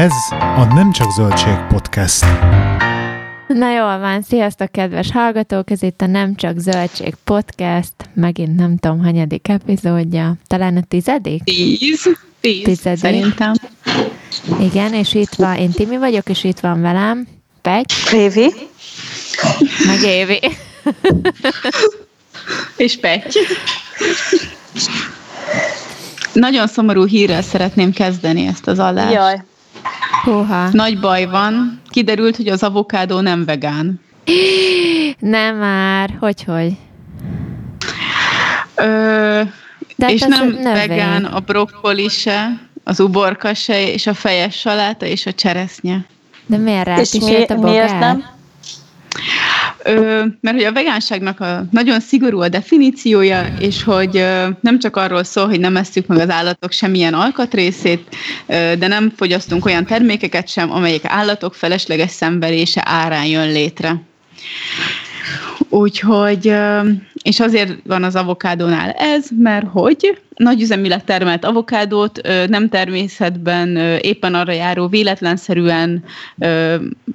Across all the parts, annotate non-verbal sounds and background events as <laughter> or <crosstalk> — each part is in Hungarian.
Ez a Nem Csak Zöldség Podcast. Na jól van, sziasztok kedves hallgatók, ez itt a Nem Csak Zöldség Podcast, megint nem tudom, hanyadik epizódja, talán a tizedik? Tíz. Tíz, Tizedik. szerintem. Igen, és itt van, én Timi vagyok, és itt van velem Pegy, Évi? meg Évi. <laughs> És Petty. Nagyon szomorú hírrel szeretném kezdeni ezt az adást. Jaj. Húha. Nagy baj van. Kiderült, hogy az avokádó nem vegán. Nem már, hogy hogy? Ö, De hát és nem növény. vegán a brokkoli se, az uborka se, és a fejes saláta, és a cseresznye. De miért rá És mi, kísért a miért bogár? nem? Ö, mert hogy a vegánságnak a nagyon szigorú a definíciója, és hogy ö, nem csak arról szól, hogy nem eszük meg az állatok semmilyen alkatrészét, ö, de nem fogyasztunk olyan termékeket sem, amelyek állatok felesleges szenvedése árán jön létre. Úgyhogy, és azért van az avokádónál ez, mert hogy nagyüzemileg termelt avokádót nem természetben éppen arra járó véletlenszerűen,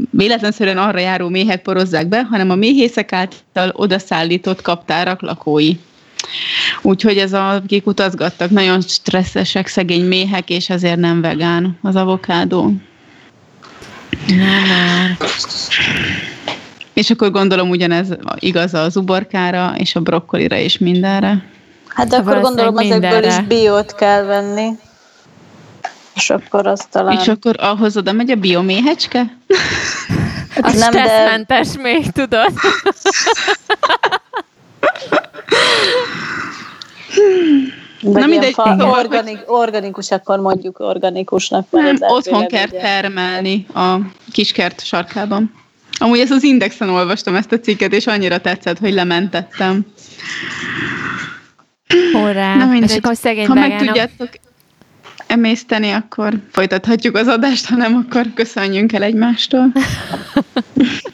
véletlenszerűen arra járó méhek porozzák be, hanem a méhészek által odaszállított kaptárak lakói. Úgyhogy ez a, akik utazgattak, nagyon stresszesek, szegény méhek, és ezért nem vegán az avokádó. Nem már. És akkor gondolom ugyanez igaz az uborkára, és a brokkolira, és mindenre. Hát de akkor gondolom ezekből is biót kell venni. És akkor azt talán... És akkor ahhoz oda megy a bioméhecske? <laughs> Az nem, de stresszmentes még, tudod? vagy Na mindegy, fa, organik, organikus, akkor mondjuk organikusnak Nem, otthon kell termelni a kiskert sarkában. Amúgy ezt az Indexen olvastam ezt a cikket, és annyira tetszett, hogy lementettem. Hurrá. Na mindegy. És akkor szegény Ha meg tudjátok emészteni, akkor folytathatjuk az adást, ha nem, akkor köszönjünk el egymástól. <laughs>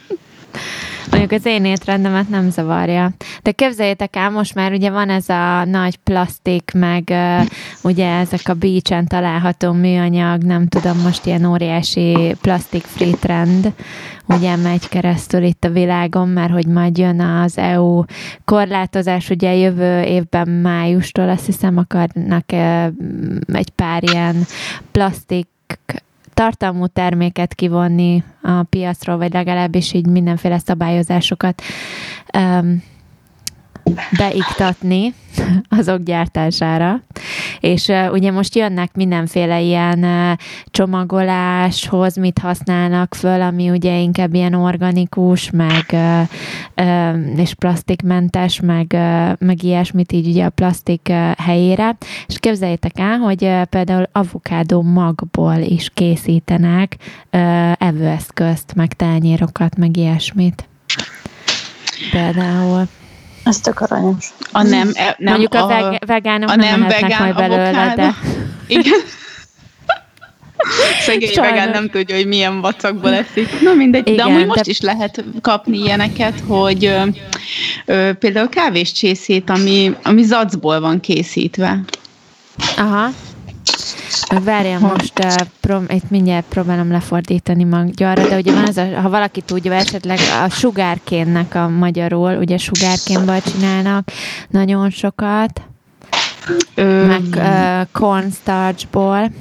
Mondjuk az én étrendemet nem zavarja. De képzeljétek el, most már ugye van ez a nagy plastik, meg uh, ugye ezek a beach található műanyag, nem tudom, most ilyen óriási plastik free trend, ugye megy keresztül itt a világon, mert hogy majd jön az EU korlátozás, ugye jövő évben májustól azt hiszem akarnak uh, egy pár ilyen plastik tartalmú terméket kivonni a piacról, vagy legalábbis így mindenféle szabályozásokat um, beiktatni <laughs> azok gyártására. És uh, ugye most jönnek mindenféle ilyen uh, csomagoláshoz, mit használnak föl, ami ugye inkább ilyen organikus, meg uh, uh, és plastikmentes, meg, uh, meg ilyesmit így ugye a plastik uh, helyére. És képzeljétek el, hogy uh, például avokádó magból is készítenek uh, evőeszközt, meg tányérokat, meg ilyesmit. Például. Ez tök aranyos. A nem, e- nem Mondjuk a, a, veg- vegánok a nem, nem vegán majd belőle, avokádó. de Igen. <laughs> Szegény Sajnos. vegán nem tudja, hogy milyen vacakból eszik. Na mindegy, de Igen, amúgy most de- is lehet kapni ilyeneket, hogy ö, ö, például kávéscsészét, ami, ami zacból van készítve. Aha. Meg Várjál most, uh, prom- itt mindjárt próbálom lefordítani magyarra, de ugye van az, a, ha valaki tudja, esetleg a sugárkénnek a magyarul, ugye sugárkénből csinálnak nagyon sokat, Ö, meg uh, cornstarchból,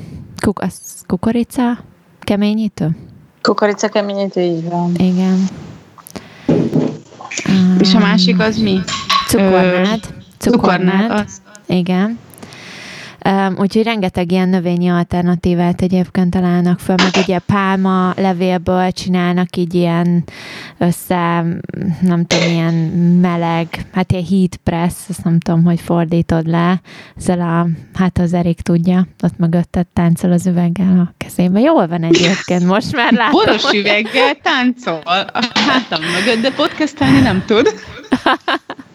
Kuk- az kukorica, keményítő? Kukorica keményítő, így van. Igen. és a másik az mi? Cukornád. Cukornád. Az. Igen. Um, úgyhogy rengeteg ilyen növényi alternatívát egyébként találnak föl, meg ugye pálma levélből csinálnak így ilyen össze, nem tudom, ilyen meleg, hát ilyen heat press, azt nem tudom, hogy fordítod le, ezzel a, hát az Erik tudja, ott mögötted táncol az üveggel a kezébe. Jól van egyébként, most már látom. Boros hogy- üveggel táncol a hátam mögött, de podcastelni nem tud. <laughs>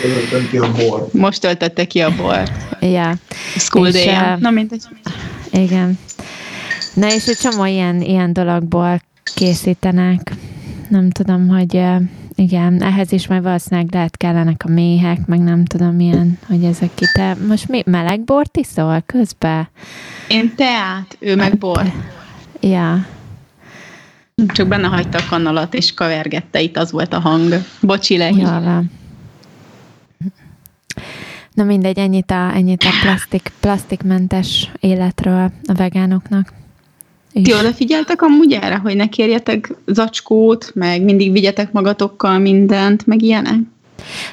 Töltöttem ki a bort. Most töltötte ki a bort. Ja. School És, day eh, Na mindegy. Igen. Na és egy csomó ilyen, ilyen dologból készítenek. Nem tudom, hogy eh, igen, ehhez is majd valószínűleg lehet kellenek a méhek, meg nem tudom milyen, hogy ezek ki. Te most mi, meleg bort iszol közben? Én teát, ő meg bor. Ja. Csak benne hagyta a kanalat, és kavergette, itt az volt a hang. Bocsi, lehi. Jól van. Na mindegy, ennyit a, ennyit a plastik, plastikmentes életről a vegánoknak. Ti odafigyeltek amúgy erre, hogy ne kérjetek zacskót, meg mindig vigyetek magatokkal mindent, meg ilyenek?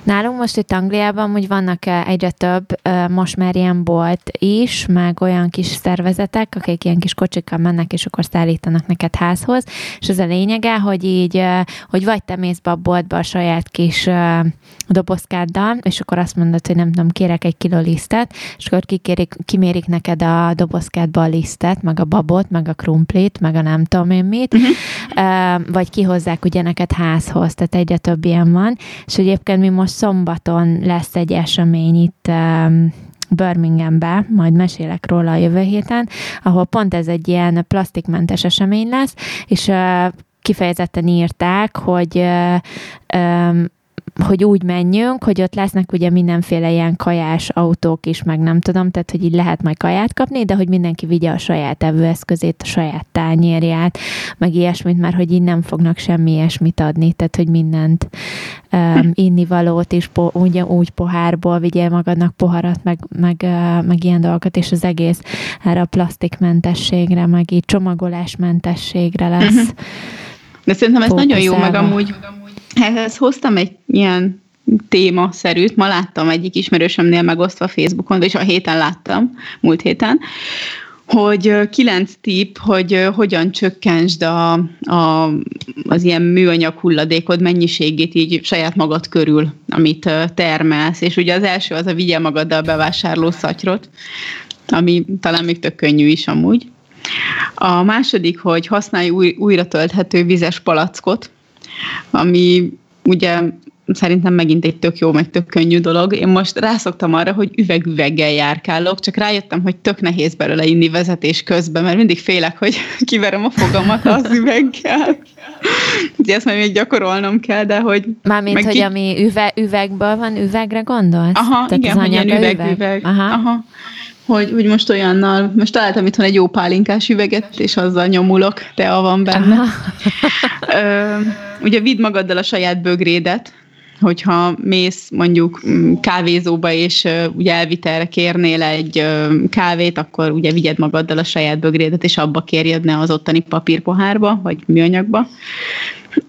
Nálunk most itt Angliában úgy vannak egyre több, most már ilyen bolt is, meg olyan kis szervezetek, akik ilyen kis kocsikkal mennek, és akkor szállítanak neked házhoz, és ez a lényege, hogy így, hogy vagy te mész be a boltba a saját kis dobozkáddal, és akkor azt mondod, hogy nem tudom, kérek egy kiló lisztet, és akkor kikérik, kimérik neked a dobozkádba a lisztet, meg a babot, meg a krumplit, meg a nem tudom én mit, uh-huh. vagy kihozzák ugye neked házhoz, tehát egyre több ilyen van, és egyébként mi most szombaton lesz egy esemény itt Birminghambe, majd mesélek róla a jövő héten, ahol pont ez egy ilyen plastikmentes esemény lesz, és kifejezetten írták, hogy hogy úgy menjünk, hogy ott lesznek ugye mindenféle ilyen kajás autók is, meg nem tudom, tehát hogy így lehet majd kaját kapni, de hogy mindenki vigye a saját evőeszközét, a saját tányérját, meg ilyesmit, mert hogy így nem fognak semmi ilyesmit adni, tehát hogy mindent um, innivalót is po, ugye, úgy pohárból vigyél magadnak poharat, meg, meg, uh, meg ilyen dolgokat, és az egész erre a plastikmentességre, meg így csomagolásmentességre lesz. Uh-huh. De szerintem ez nagyon jó, meg amúgy ehhez hoztam egy ilyen témaszerűt, ma láttam egyik ismerősömnél megosztva Facebookon, és a héten láttam, múlt héten, hogy kilenc tipp, hogy hogyan csökkentsd a, a, az ilyen műanyag hulladékod mennyiségét így saját magad körül, amit termelsz. És ugye az első az a vigye magaddal bevásárló szatyrot, ami talán még tök könnyű is amúgy. A második, hogy használj új, újra tölthető vizes palackot, ami ugye szerintem megint egy tök jó, meg tök könnyű dolog. Én most rászoktam arra, hogy üveg-üveggel járkálok, csak rájöttem, hogy tök nehéz belőle inni vezetés közben, mert mindig félek, hogy <laughs> kiverem a fogamat az üveggel. Ugye ezt majd még gyakorolnom kell, de hogy... Mármint, hogy ki... ami üve, üvegből van, üvegre gondolsz? Aha, Tehát igen, hogy ilyen üveg-üveg. Üveg. Aha. Aha hogy, hogy most olyannal, most találtam itthon egy jó pálinkás üveget, és azzal nyomulok, a van benne. <laughs> Ö, ugye vidd magaddal a saját bögrédet, hogyha mész mondjuk mm, kávézóba, és ugye elvitelre kérnél egy kávét, akkor ugye vigyed magaddal a saját bögrédet, és abba kérjed ne az ottani papírpohárba, vagy műanyagba.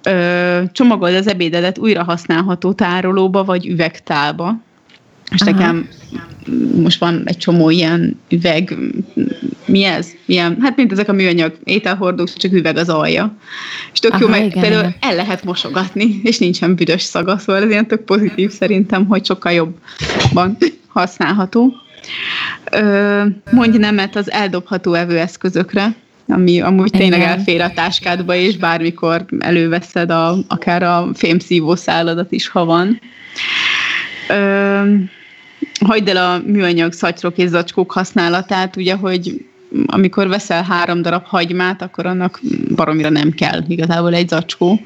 Ö, csomagold az ebédedet újra használható tárolóba, vagy üvegtálba, és Aha. nekem most van egy csomó ilyen üveg, mi ez? Ilyen, hát mint ezek a műanyag ételhordók, csak üveg az alja. És tök Aha, jó, meg igen, például igen. el lehet mosogatni, és nincsen büdös szaga, szóval ez ilyen tök pozitív szerintem, hogy sokkal jobban használható. Ö, mondj nemet az eldobható evőeszközökre, ami amúgy Igen. tényleg elfér a táskádba, és bármikor előveszed a, akár a fémszívó szálladat is, ha van. Ö, hagyd el a műanyag szatyrok és zacskók használatát, ugye, hogy amikor veszel három darab hagymát, akkor annak baromira nem kell igazából egy zacskó.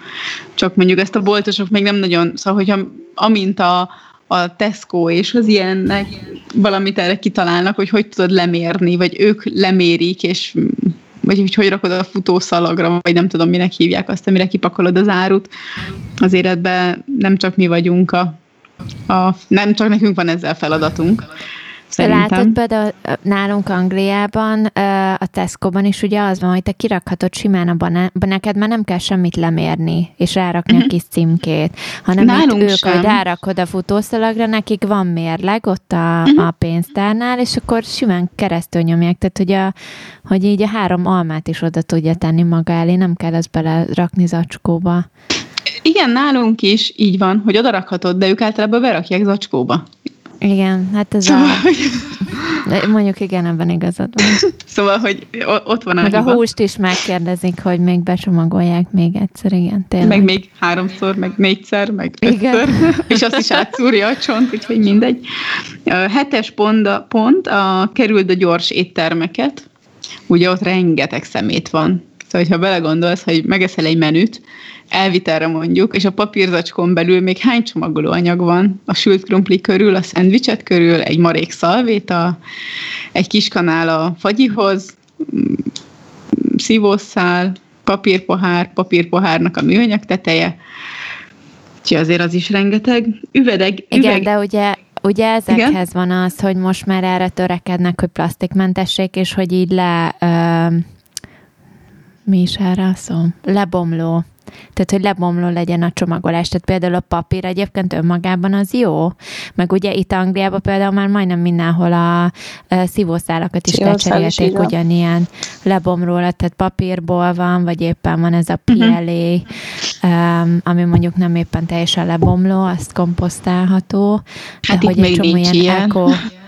Csak mondjuk ezt a boltosok még nem nagyon, szóval hogyha amint a, a Tesco és az ilyennek valamit erre kitalálnak, hogy hogy tudod lemérni, vagy ők lemérik, és vagy hogy hogy rakod a futószalagra, vagy nem tudom, minek hívják azt, amire kipakolod az árut. Az életben nem csak mi vagyunk a a, nem csak nekünk van ezzel feladatunk. Szerintem. Látod például nálunk Angliában, a Tesco-ban is ugye az van, hogy te kirakhatod simán a banán, neked már nem kell semmit lemérni, és rárakni uh-huh. a kis címkét, hanem nálunk ők, sem. hogy rárakod a futószalagra, nekik van mérleg ott a, uh-huh. a pénztárnál, és akkor simán keresztül nyomják, tehát hogy, a, hogy így a három almát is oda tudja tenni maga elé, nem kell ezt belerakni zacskóba. Igen, nálunk is így van, hogy odarakhatod, de ők általában berakják zacskóba. Igen, hát ez szóval, a... Mondjuk igen, ebben igazad van. <laughs> Szóval, hogy ott van a Meg hiba. a húst is megkérdezik, hogy még becsomagolják még egyszer, igen, tényleg. Meg még háromszor, meg négyszer, meg igen. ötször, <laughs> és azt is átszúrja a csont, úgyhogy mindegy. Hetes pont, a, pont a kerüld a gyors éttermeket. Ugye ott rengeteg szemét van. Szóval, ha belegondolsz, hogy megeszel egy menüt, elvitelre mondjuk, és a papírzacskón belül még hány csomagolóanyag van a sült krumpli körül, a szendvicset körül, egy marék szalvéta, egy kis kanál a fagyihoz, szívószál, papírpohár, papírpohárnak a műanyag teteje, Úgyhogy azért az is rengeteg. Üvedeg, Igen, üveg... de ugye Ugye ezekhez Igen? van az, hogy most már erre törekednek, hogy plastikmentesség, és hogy így le... Ö, mi is erre a szó? Lebomló tehát, hogy lebomló legyen a csomagolás. Tehát például a papír egyébként önmagában az jó, meg ugye itt Angliában például már majdnem mindenhol a, a szívószálakat is lecserélték ugyanilyen lebomlóra, tehát papírból van, vagy éppen van ez a PLA, uh-huh. um, ami mondjuk nem éppen teljesen lebomló, azt komposztálható. Hát hogy itt még nincs ilyen. Eco, <laughs>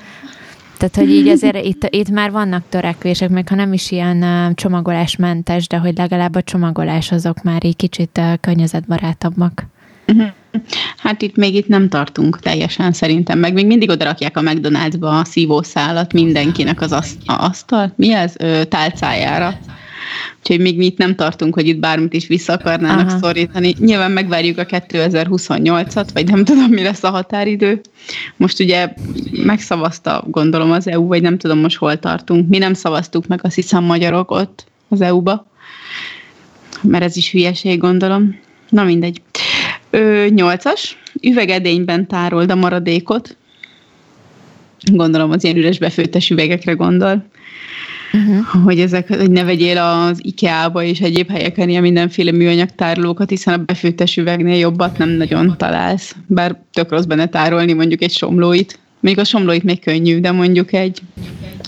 tehát, hogy így azért itt, itt már vannak törekvések, meg ha nem is ilyen uh, csomagolásmentes, de hogy legalább a csomagolás azok már így kicsit uh, környezetbarátabbak. Uh-huh. Hát itt még itt nem tartunk teljesen szerintem, meg még mindig odarakják a McDonald'sba a szívószálat mindenkinek az asztal, mi ez? Ö, tálcájára. Úgyhogy még mi itt nem tartunk, hogy itt bármit is vissza akarnának Aha. szorítani. Nyilván megvárjuk a 2028-at, vagy nem tudom, mi lesz a határidő. Most ugye megszavazta, gondolom az EU, vagy nem tudom most hol tartunk. Mi nem szavaztuk meg, azt hiszem magyarok ott az EU-ba. Mert ez is hülyeség, gondolom. Na mindegy. Ö, nyolcas. Üvegedényben tárold a maradékot. Gondolom az ilyen üres befőttes üvegekre gondol uh-huh. hogy ezek, hogy ne vegyél az IKEA-ba és egyéb helyeken ilyen mindenféle műanyag tárolókat, hiszen a befőttes üvegnél jobbat nem nagyon találsz. Bár tök rossz benne tárolni mondjuk egy somlóit. Még a somlóit még könnyű, de mondjuk egy,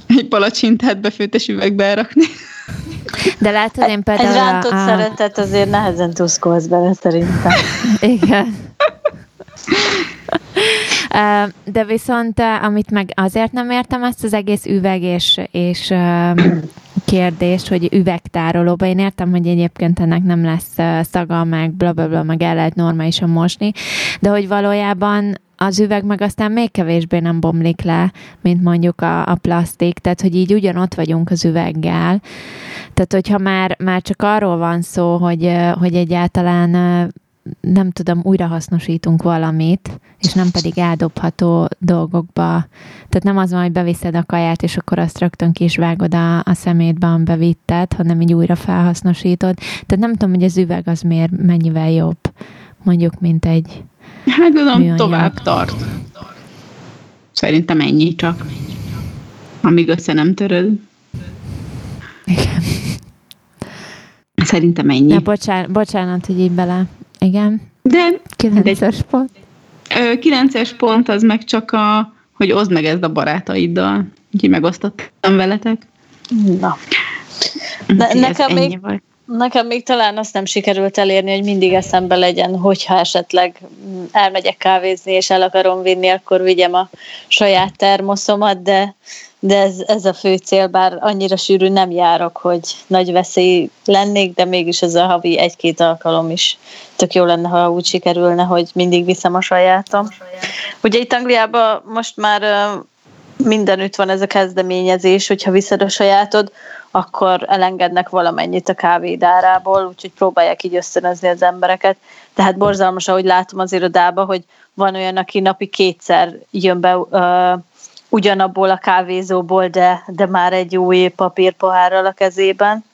egy palacsintát befőttes üvegbe elrakni. De látod, én például... Egy rántott a... szeretet azért nehezen tuszkolsz bele, szerintem. Igen. De viszont, amit meg azért nem értem ezt az egész üveg és, és kérdést, hogy üvegtárolóba. Én értem, hogy egyébként ennek nem lesz szaga, meg bla, bla, bla meg el lehet normálisan mosni, de hogy valójában az üveg meg aztán még kevésbé nem bomlik le, mint mondjuk a, a plastik, tehát hogy így ugyanott vagyunk az üveggel. Tehát, hogyha már, már csak arról van szó, hogy, hogy egyáltalán nem tudom, újrahasznosítunk valamit, és nem pedig eldobható dolgokba. Tehát nem az van, hogy beviszed a kaját, és akkor azt rögtön ki is vágod a, a szemétbe, amiben vitted, hanem így újra felhasznosítod. Tehát nem tudom, hogy az üveg az miért mennyivel jobb, mondjuk, mint egy Hát tudom, tovább tart. Szerintem ennyi csak. Amíg össze nem töröd. Igen. Szerintem ennyi. Ja, bocsánat, bocsánat, hogy így bele igen. De... 9-es pont. 9-es pont az meg csak a, hogy oszd meg ezt a barátaiddal. Úgyhogy megosztottam veletek. Na. Ne, nekem, még, nekem még talán azt nem sikerült elérni, hogy mindig eszembe legyen, hogyha esetleg elmegyek kávézni, és el akarom vinni, akkor vigyem a saját termoszomat, de de ez, ez a fő cél, bár annyira sűrű nem járok, hogy nagy veszély lennék, de mégis ez a havi egy-két alkalom is tök jó lenne, ha úgy sikerülne, hogy mindig viszem a sajátom. Ugye itt Angliában most már mindenütt van ez a kezdeményezés, hogyha viszed a sajátod, akkor elengednek valamennyit a kávédárából, úgyhogy próbálják így ösztönözni az embereket. Tehát borzalmas, ahogy látom az irodába, hogy van olyan, aki napi kétszer jön be uh, ugyanabból a kávézóból, de, de már egy új papírpohárral a kezében.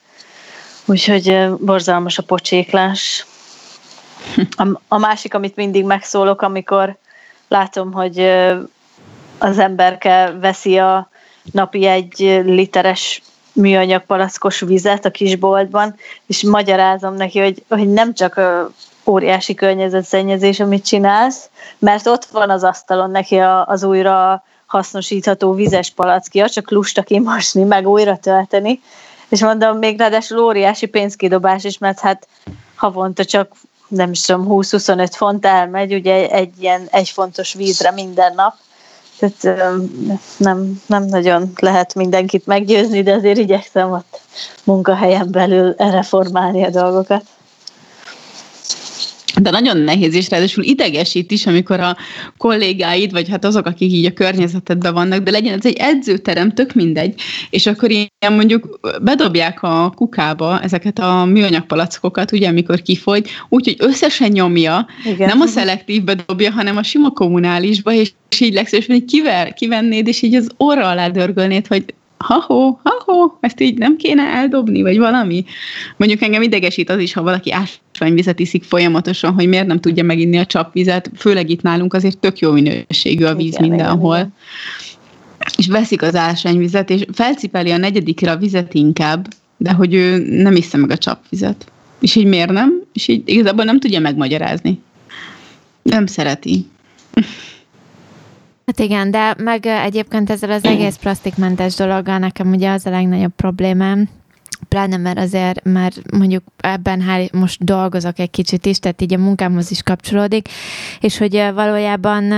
Úgyhogy borzalmas a pocséklás. A, a másik, amit mindig megszólok, amikor látom, hogy az emberke veszi a napi egy literes műanyag palackos vizet a kisboltban, és magyarázom neki, hogy, hogy nem csak óriási környezetszennyezés, amit csinálsz, mert ott van az asztalon neki az újra hasznosítható vizes palackia, csak lusta kimosni, meg újra tölteni, és mondom, még ráadásul óriási pénzkidobás is, mert hát havonta csak nem is tudom, 20-25 font elmegy, ugye egy ilyen egy fontos vízre minden nap, tehát nem, nem nagyon lehet mindenkit meggyőzni, de azért igyekszem ott munkahelyen belül reformálni a dolgokat de nagyon nehéz, és ráadásul idegesít is, amikor a kollégáid, vagy hát azok, akik így a környezetedben vannak, de legyen ez egy edzőterem, tök mindegy, és akkor ilyen mondjuk bedobják a kukába ezeket a műanyag palackokat, ugye, amikor kifogy, úgyhogy összesen nyomja, Igen. nem a szelektívbe dobja, hanem a sima kommunálisba, és így legszívesen, hogy kivel, kivennéd, és így az orra alá dörgölnéd, hogy ha-ho, ha-ho, ezt így nem kéne eldobni, vagy valami. Mondjuk engem idegesít az is, ha valaki ásványvizet iszik folyamatosan, hogy miért nem tudja meginni a csapvizet, főleg itt nálunk azért tök jó minőségű a víz igen, mindenhol. Igen, igen. És veszik az ásványvizet, és felcipeli a negyedikre a vizet inkább, de hogy ő nem iszza meg a csapvizet. És így miért nem? És így igazából nem tudja megmagyarázni. Nem szereti. Hát igen, de meg egyébként ezzel az egész plastikmentes dologgal nekem ugye az a legnagyobb problémám, pláne mert azért, mert mondjuk ebben hál, most dolgozok egy kicsit is, tehát így a munkámhoz is kapcsolódik, és hogy valójában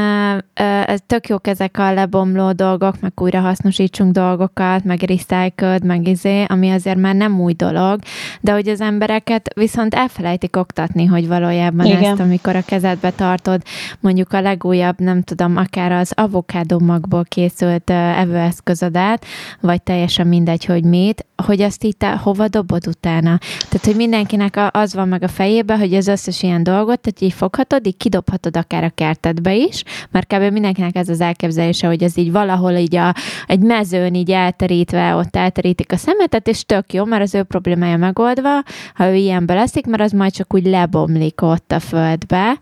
ez tök jók ezek a lebomló dolgok, meg újra hasznosítsunk dolgokat, meg recycled, meg izé, ami azért már nem új dolog, de hogy az embereket viszont elfelejtik oktatni, hogy valójában Igen. ezt, amikor a kezedbe tartod, mondjuk a legújabb, nem tudom, akár az avokádó készült evőeszközödet, vagy teljesen mindegy, hogy mit, hogy azt itt hova dobod utána. Tehát, hogy mindenkinek az van meg a fejében, hogy az összes ilyen dolgot, tehát így foghatod, így kidobhatod akár a kertedbe is, mert kb. mindenkinek ez az elképzelése, hogy ez így valahol így a, egy mezőn így elterítve, ott elterítik a szemetet, és tök jó, mert az ő problémája megoldva, ha ő ilyenbe leszik, mert az majd csak úgy lebomlik ott a földbe,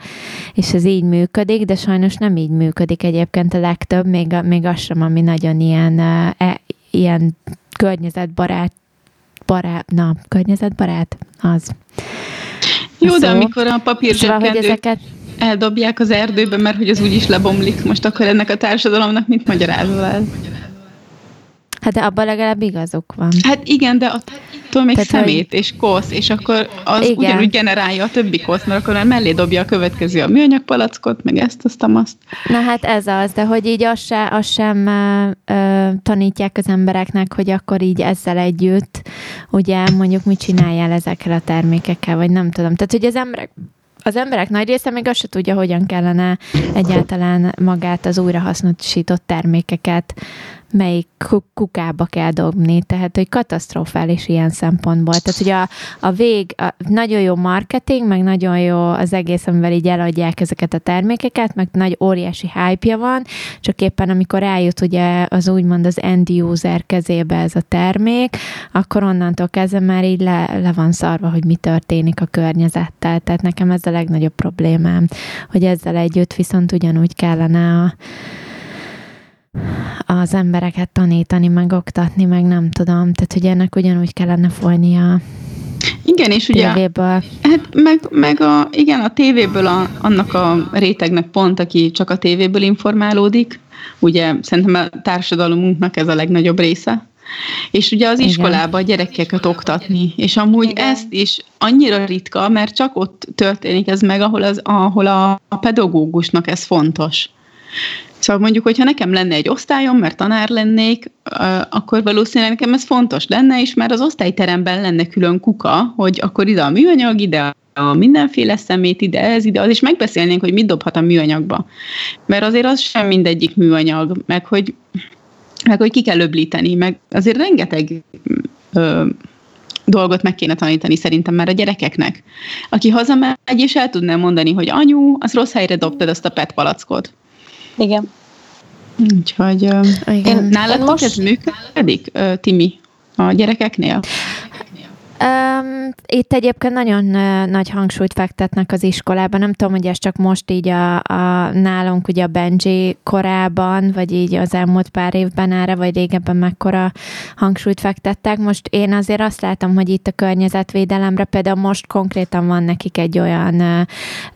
és ez így működik, de sajnos nem így működik egyébként a legtöbb, még, még az sem, ami nagyon ilyen, e, ilyen környezetbarát barát, na, környezetbarát, az. Jó, de amikor a papírzsebkendőt ezeket... eldobják az erdőbe, mert hogy az úgyis lebomlik, most akkor ennek a társadalomnak mit magyarázol el? Hát de abban legalább igazuk van. Hát igen, de attól még Tehát, szemét hogy... és kosz, és akkor az igen. ugyanúgy generálja a többi kosz, mert akkor mellé dobja a következő a műanyag palackot, meg ezt, azt, azt. Na hát ez az, de hogy így azt, se, azt sem ö, tanítják az embereknek, hogy akkor így ezzel együtt, ugye mondjuk mit csináljál ezekkel a termékekkel, vagy nem tudom. Tehát, hogy az emberek az emberek nagy része még azt se tudja, hogyan kellene egyáltalán magát az újrahasznosított termékeket melyik kukába kell dobni, tehát hogy katasztrofális ilyen szempontból. Tehát, hogy a, a vég, a, nagyon jó marketing, meg nagyon jó az egész, amivel így eladják ezeket a termékeket, meg nagy óriási hype van, csak éppen amikor eljut ugye az úgymond az end user kezébe ez a termék, akkor onnantól kezdve már így le, le van szarva, hogy mi történik a környezettel. Tehát nekem ez a legnagyobb problémám, hogy ezzel együtt viszont ugyanúgy kellene a az embereket tanítani, meg oktatni, meg nem tudom. Tehát, hogy ennek ugyanúgy kellene folynia igen, és ugye, tévéből. hát meg, meg a, igen, a tévéből a, annak a rétegnek pont, aki csak a tévéből informálódik, ugye szerintem a társadalmunknak ez a legnagyobb része, és ugye az iskolába a gyerekeket oktatni, és amúgy Igen. ezt is annyira ritka, mert csak ott történik ez meg, ahol, az, ahol a, a pedagógusnak ez fontos. Szóval mondjuk, hogyha nekem lenne egy osztályom, mert tanár lennék, akkor valószínűleg nekem ez fontos lenne, és már az osztályteremben lenne külön kuka, hogy akkor ide a műanyag, ide a mindenféle szemét, ide ez, ide az, és megbeszélnénk, hogy mit dobhat a műanyagba. Mert azért az sem mindegyik műanyag, meg hogy, meg hogy ki kell öblíteni, meg azért rengeteg ö, dolgot meg kéne tanítani szerintem már a gyerekeknek. Aki hazamegy, és el tudná mondani, hogy anyu, az rossz helyre dobtad azt a PET palackot. Igen. Úgyhogy Igen. nálad most... ez működik, Timi, a gyerekeknél? Um, itt egyébként nagyon nagy hangsúlyt fektetnek az iskolában. Nem tudom, hogy ez csak most így a, a nálunk ugye a Benji korában, vagy így az elmúlt pár évben erre, vagy régebben mekkora hangsúlyt fektettek. Most én azért azt látom, hogy itt a környezetvédelemre például most konkrétan van nekik egy olyan uh,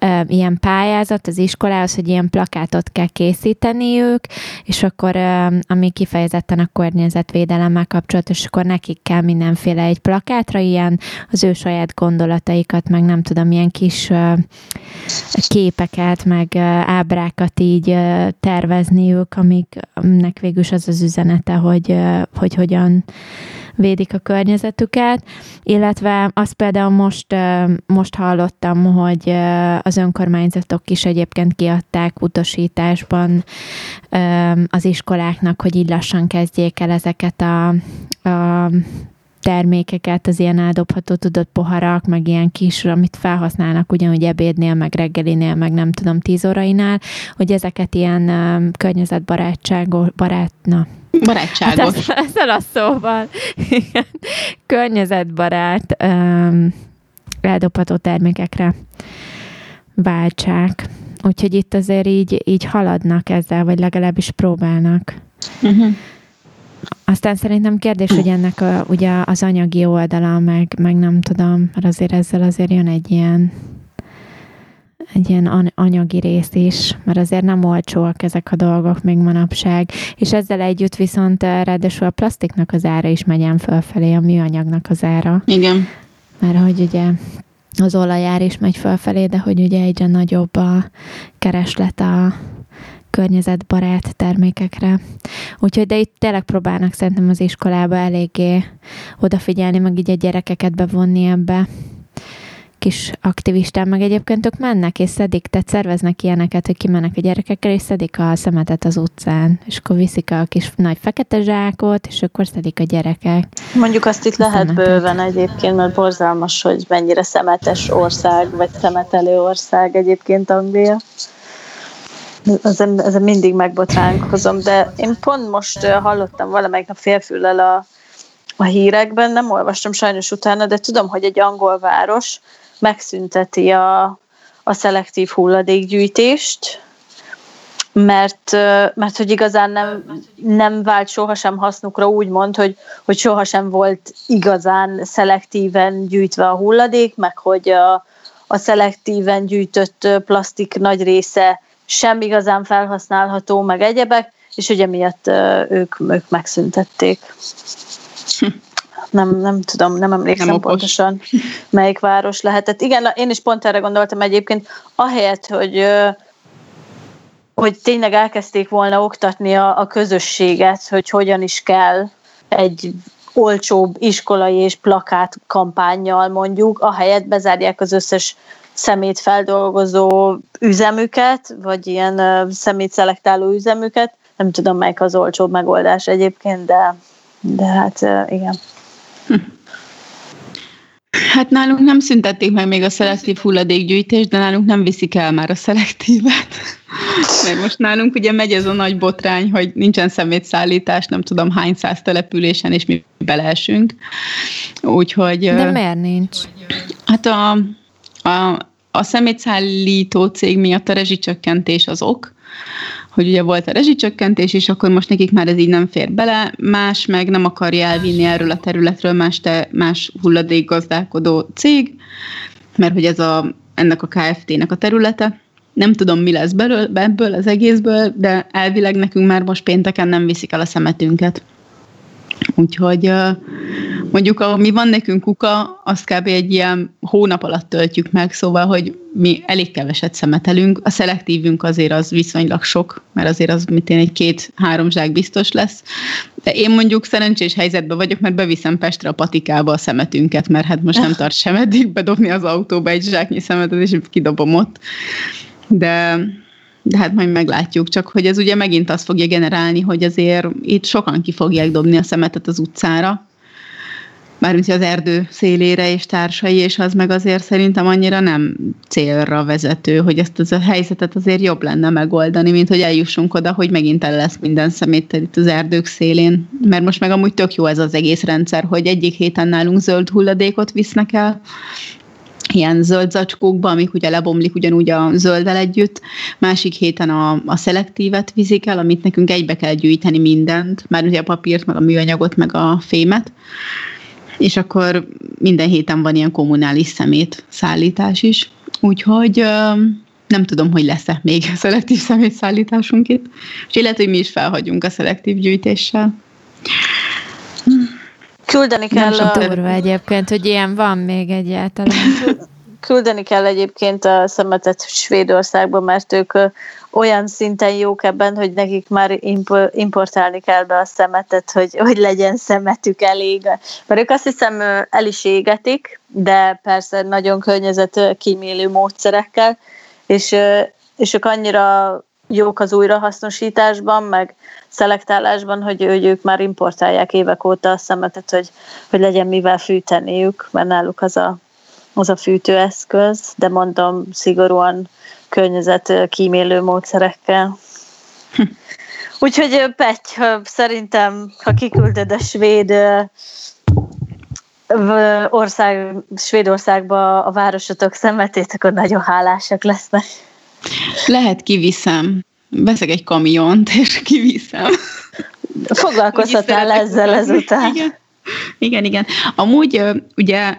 uh, ilyen pályázat az iskolához, hogy ilyen plakátot kell készíteniük, és akkor uh, ami kifejezetten a környezetvédelemmel kapcsolatos, akkor nekik kell mindenféle egy plakátra ilyen az ő saját gondolataikat, meg nem tudom, ilyen kis képeket, meg ábrákat így tervezniük, amiknek végül az az üzenete, hogy, hogy hogyan védik a környezetüket, illetve azt például most, most hallottam, hogy az önkormányzatok is egyébként kiadták utasításban az iskoláknak, hogy így lassan kezdjék el ezeket a, a termékeket, az ilyen eldobható tudott poharak, meg ilyen kis, amit felhasználnak ugyanúgy ebédnél, meg reggelinél, meg nem tudom, tíz órainál, hogy ezeket ilyen um, környezetbarátságos, barát, na, Barátságos. Hát ezzel a szóval, igen, környezetbarát um, eldobható termékekre váltsák. Úgyhogy itt azért így, így haladnak ezzel, vagy legalábbis próbálnak. Uh-huh. Aztán szerintem kérdés, hogy ennek a, ugye az anyagi oldala, meg, meg nem tudom, mert azért ezzel azért jön egy ilyen egy ilyen anyagi rész is, mert azért nem olcsóak ezek a dolgok még manapság, és ezzel együtt viszont eh, ráadásul a plastiknak az ára is megyen fölfelé, a műanyagnak az ára. Igen. Mert hogy ugye az olajár is megy fölfelé, de hogy ugye egyre nagyobb a kereslet a környezetbarát termékekre. Úgyhogy de itt tényleg próbálnak szerintem az iskolába eléggé odafigyelni, meg így a gyerekeket bevonni ebbe kis aktivistán, meg egyébként ők mennek és szedik, tehát szerveznek ilyeneket, hogy kimennek a gyerekekkel, és szedik a szemetet az utcán, és akkor viszik a kis nagy fekete zsákot, és akkor szedik a gyerekek. Mondjuk azt itt lehet szemetet. bőven egyébként, mert borzalmas, hogy mennyire szemetes ország, vagy szemetelő ország egyébként Anglia. Ezen, ezen mindig megbotránkozom, de én pont most hallottam valamelyik nap félfüllel a, a hírekben, nem olvastam sajnos utána, de tudom, hogy egy angol város megszünteti a, a szelektív hulladékgyűjtést, mert, mert hogy igazán nem, nem vált sohasem hasznukra úgy mond, hogy, hogy sohasem volt igazán szelektíven gyűjtve a hulladék, meg hogy a, a szelektíven gyűjtött plastik nagy része sem igazán felhasználható, meg egyebek, és ugye miatt ők, ők megszüntették. Nem, nem tudom, nem emlékszem nem pontosan, melyik város lehetett. Igen, én is pont erre gondoltam egyébként, ahelyett, hogy hogy tényleg elkezdték volna oktatni a, a közösséget, hogy hogyan is kell egy olcsóbb iskolai és plakát kampányjal mondjuk, ahelyett bezárják az összes szemét feldolgozó üzemüket, vagy ilyen szemét szelektáló üzemüket. Nem tudom, melyik az olcsóbb megoldás egyébként, de, de hát igen. Hát nálunk nem szüntették meg még a szelektív hulladékgyűjtést, de nálunk nem viszik el már a szelektívet. <laughs> Mert most nálunk ugye megy ez a nagy botrány, hogy nincsen szemétszállítás, nem tudom hány száz településen, és mi beleesünk. Úgyhogy... De miért nincs? Hát a, a, a szemétszállító cég miatt a rezsicsökkentés az ok, hogy ugye volt a rezsicsökkentés, és akkor most nekik már ez így nem fér bele, más meg nem akarja elvinni erről a területről más, te, más hulladékgazdálkodó cég, mert hogy ez a, ennek a KFT-nek a területe. Nem tudom, mi lesz belőle, ebből az egészből, de elvileg nekünk már most pénteken nem viszik el a szemetünket. Úgyhogy mondjuk, a, mi van nekünk kuka, azt kb. egy ilyen hónap alatt töltjük meg, szóval, hogy mi elég keveset szemetelünk. A szelektívünk azért az viszonylag sok, mert azért az, mint én, egy két-három zsák biztos lesz. De én mondjuk szerencsés helyzetben vagyok, mert beviszem Pestre a patikába a szemetünket, mert hát most nem <laughs> tart sem eddig bedobni az autóba egy zsáknyi szemetet, és kidobom ott. De de hát majd meglátjuk, csak hogy ez ugye megint azt fogja generálni, hogy azért itt sokan ki fogják dobni a szemetet az utcára, mármint az erdő szélére és társai, és az meg azért szerintem annyira nem célra vezető, hogy ezt az a helyzetet azért jobb lenne megoldani, mint hogy eljussunk oda, hogy megint el lesz minden szemét itt az erdők szélén. Mert most meg amúgy tök jó ez az egész rendszer, hogy egyik héten nálunk zöld hulladékot visznek el, ilyen zöld zacskókba, amik ugye lebomlik ugyanúgy a zölddel együtt. Másik héten a, a szelektívet vizik el, amit nekünk egybe kell gyűjteni mindent, már ugye a papírt, meg a műanyagot, meg a fémet. És akkor minden héten van ilyen kommunális szemét szállítás is. Úgyhogy nem tudom, hogy lesz-e még <laughs> szelektív szemétszállításunk itt. És lehet, hogy mi is felhagyunk a szelektív gyűjtéssel. Küldeni kell... Nem a... durva egyébként, hogy ilyen van még egyáltalán. Küldeni kell egyébként a szemetet Svédországba, mert ők olyan szinten jók ebben, hogy nekik már importálni kell be a szemetet, hogy, hogy legyen szemetük elég. Mert ők azt hiszem el is égetik, de persze nagyon környezet kímélő módszerekkel, és, és ők annyira jók az újrahasznosításban, meg szelektálásban, hogy, hogy ők már importálják évek óta a szemetet, hogy, hogy legyen mivel fűteniük, mert náluk az a, az a fűtőeszköz, de mondom szigorúan környezet kímélő módszerekkel. Hm. Úgyhogy Petty, szerintem, ha kiküldöd a svéd ország, Svédországba a városotok szemetét, akkor nagyon hálásak lesznek. Lehet kiviszem. Veszek egy kamiont, és kiviszem. Foglalkozhatnál ezzel ezután. Igen. igen, igen. Amúgy ugye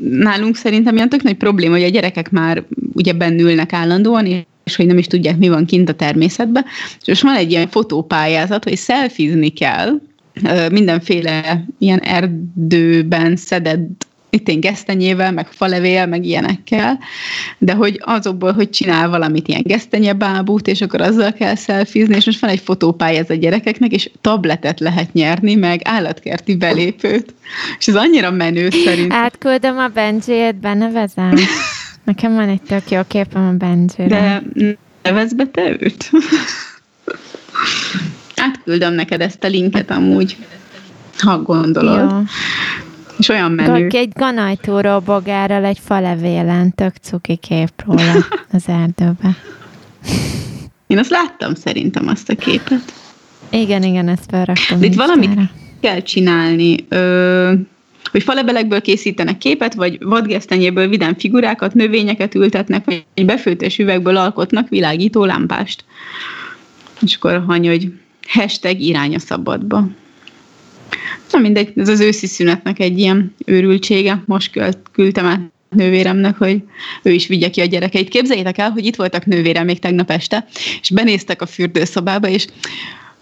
nálunk szerintem ilyen tök nagy probléma, hogy a gyerekek már ugye bennülnek állandóan, és hogy nem is tudják, mi van kint a természetben. És most van egy ilyen fotópályázat, hogy szelfizni kell, mindenféle ilyen erdőben szedett itt én gesztenyével, meg falevél, meg ilyenekkel, de hogy azokból, hogy csinál valamit ilyen gesztenyebábút, és akkor azzal kell szelfizni, és most van egy fotópálya a gyerekeknek, és tabletet lehet nyerni, meg állatkerti belépőt. És ez annyira menő szerintem. Átküldöm a Benji-et, benevezem. <laughs> Nekem van egy tök jó képem a benji De nevezd be te őt? <laughs> Átküldöm neked ezt a linket amúgy, ha gondolod. Jó. És olyan menő. Egy ganajtúró bogárral egy falevélen, tök cuki kép róla az erdőbe. Én azt láttam szerintem azt a képet. Igen, igen, ezt felraktam. De itt valamit kell csinálni. Ö, hogy falebelekből készítenek képet, vagy vadgesztenyéből vidám figurákat, növényeket ültetnek, vagy egy befőttes üvegből alkotnak világító lámpást. És akkor hany, hogy hashtag irány a szabadba. Na mindegy, ez az őszi szünetnek egy ilyen őrültsége. Most küldtem át nővéremnek, hogy ő is vigye ki a gyerekeit. Képzeljétek el, hogy itt voltak nővérem még tegnap este, és benéztek a fürdőszobába, és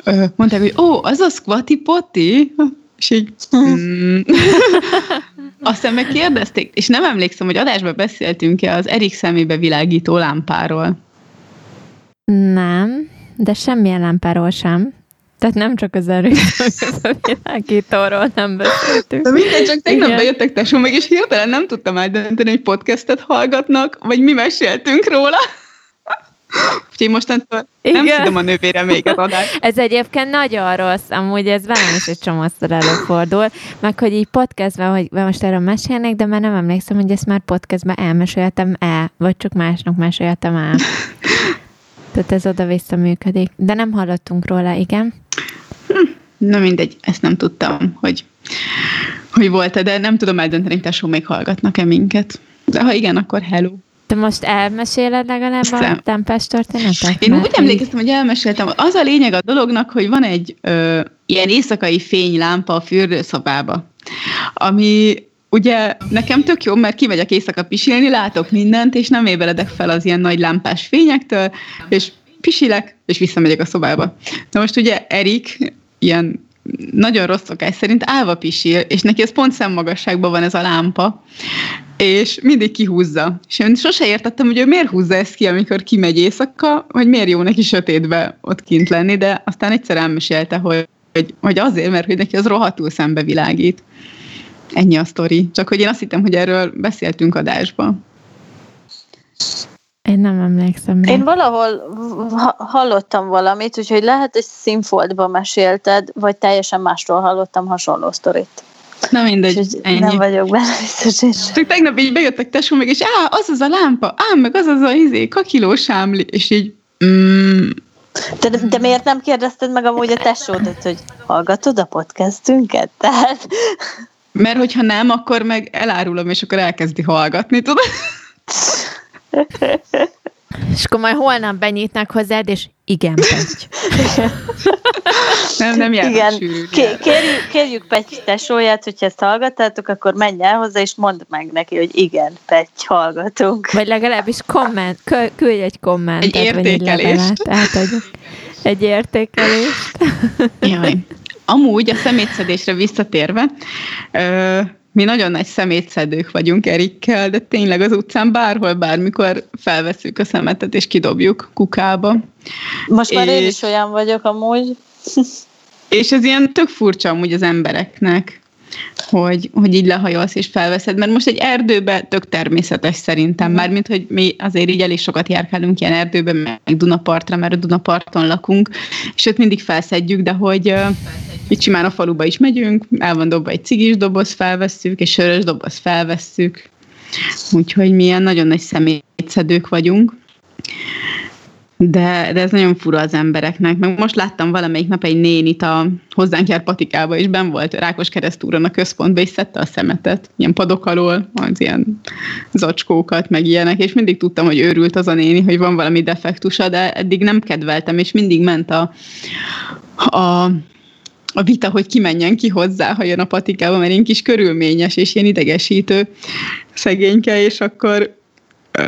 ö, mondták, hogy ó, az a squatty potty? És így, mm. <laughs> Aztán meg kérdezték, és nem emlékszem, hogy adásban beszéltünk-e az Erik szemébe világító lámpáról. Nem, de semmilyen lámpáról sem. Tehát nem csak az erőszak, <laughs> a világítóról nem beszéltünk. De mindegy, csak tegnap Igen. bejöttek tesó meg, és hirtelen nem tudtam eldönteni, hogy podcastet hallgatnak, vagy mi meséltünk róla. <laughs> Úgyhogy mostantól nem Igen. tudom a nővére még az adást. <laughs> Ez egyébként nagyon rossz, amúgy ez velem is egy csomószor előfordul, meg hogy így podcastben, hogy most erről mesélnék, de már nem emlékszem, hogy ezt már podcastben elmeséltem el, vagy csak másnak meséltem el. Tehát ez oda-vissza működik. De nem hallottunk róla, igen? Hm, na mindegy, ezt nem tudtam, hogy, hogy volt-e, de nem tudom eldönteni, tesó még hallgatnak-e minket. De ha igen, akkor hello. Te most elmeséled legalább a tempest történetet? Én úgy emlékeztem, hogy elmeséltem. Az a lényeg a dolognak, hogy van egy ö, ilyen éjszakai fénylámpa a fürdőszobába, ami ugye nekem tök jó, mert kimegyek éjszaka pisilni, látok mindent, és nem ébredek fel az ilyen nagy lámpás fényektől, és pisilek, és visszamegyek a szobába. Na most ugye Erik ilyen nagyon rossz szokás szerint állva pisil, és neki ez pont szemmagasságban van ez a lámpa, és mindig kihúzza. És én sose értettem, hogy ő miért húzza ezt ki, amikor kimegy éjszaka, vagy miért jó neki sötétbe ott kint lenni, de aztán egyszer elmesélte, hogy, hogy, hogy azért, mert hogy neki az rohadtul szembe világít. Ennyi a sztori. Csak hogy én azt hittem, hogy erről beszéltünk adásban. Én nem emlékszem. Rá. Én valahol hallottam valamit, úgyhogy lehet, hogy színfoltban mesélted, vagy teljesen másról hallottam hasonló sztorit. Na mindegy, ennyi. Nem vagyok benne biztos. Csak tegnap így bejöttek tesó meg, és á, az az a lámpa, á, meg az az a izé, kakiló sámli, és így mm. de, de miért nem kérdezted meg amúgy a tesódat, hogy hallgatod a podcastünket? Tehát... Mert hogyha nem, akkor meg elárulom, és akkor elkezdi hallgatni, tudod? <laughs> És akkor majd holnap benyitnak hozzád, és igen, Pegy. <laughs> nem, nem igen. kérjük, kérjük Pegy tesóját, hogyha ezt hallgattátok, akkor menj el hozzá, és mondd meg neki, hogy igen, Pegy, hallgatunk. Vagy legalábbis komment, küldj egy kommentet. Egy értékelést. Egy, egy értékelést. <laughs> Jaj. Amúgy a szemétszedésre visszatérve, mi nagyon nagy szemétszedők vagyunk Erikkel, de tényleg az utcán bárhol, bármikor felveszünk a szemetet és kidobjuk kukába. Most már és, én is olyan vagyok amúgy. és ez ilyen tök furcsa amúgy az embereknek. Hogy, hogy így lehajolsz és felveszed, mert most egy erdőbe tök természetes szerintem, mm. mármint, hogy mi azért így elég sokat járkálunk ilyen erdőben, meg Dunapartra, mert a Dunaparton lakunk, és ott mindig felszedjük, de hogy itt simán a faluba is megyünk, el van dobva egy cigis doboz, felvesszük, és sörös doboz felvesszük, úgyhogy milyen nagyon nagy szemétszedők vagyunk. De, de ez nagyon fura az embereknek. Meg most láttam valamelyik nap egy nénit a hozzánk jár patikába, és ben volt Rákos keresztúron a központba, és szedte a szemetet, ilyen padok alól, az ilyen zacskókat, meg ilyenek, és mindig tudtam, hogy őrült az a néni, hogy van valami defektusa, de eddig nem kedveltem, és mindig ment a, a a vita, hogy ki menjen ki hozzá, ha jön a patikába, mert én kis körülményes és ilyen idegesítő szegényke, és akkor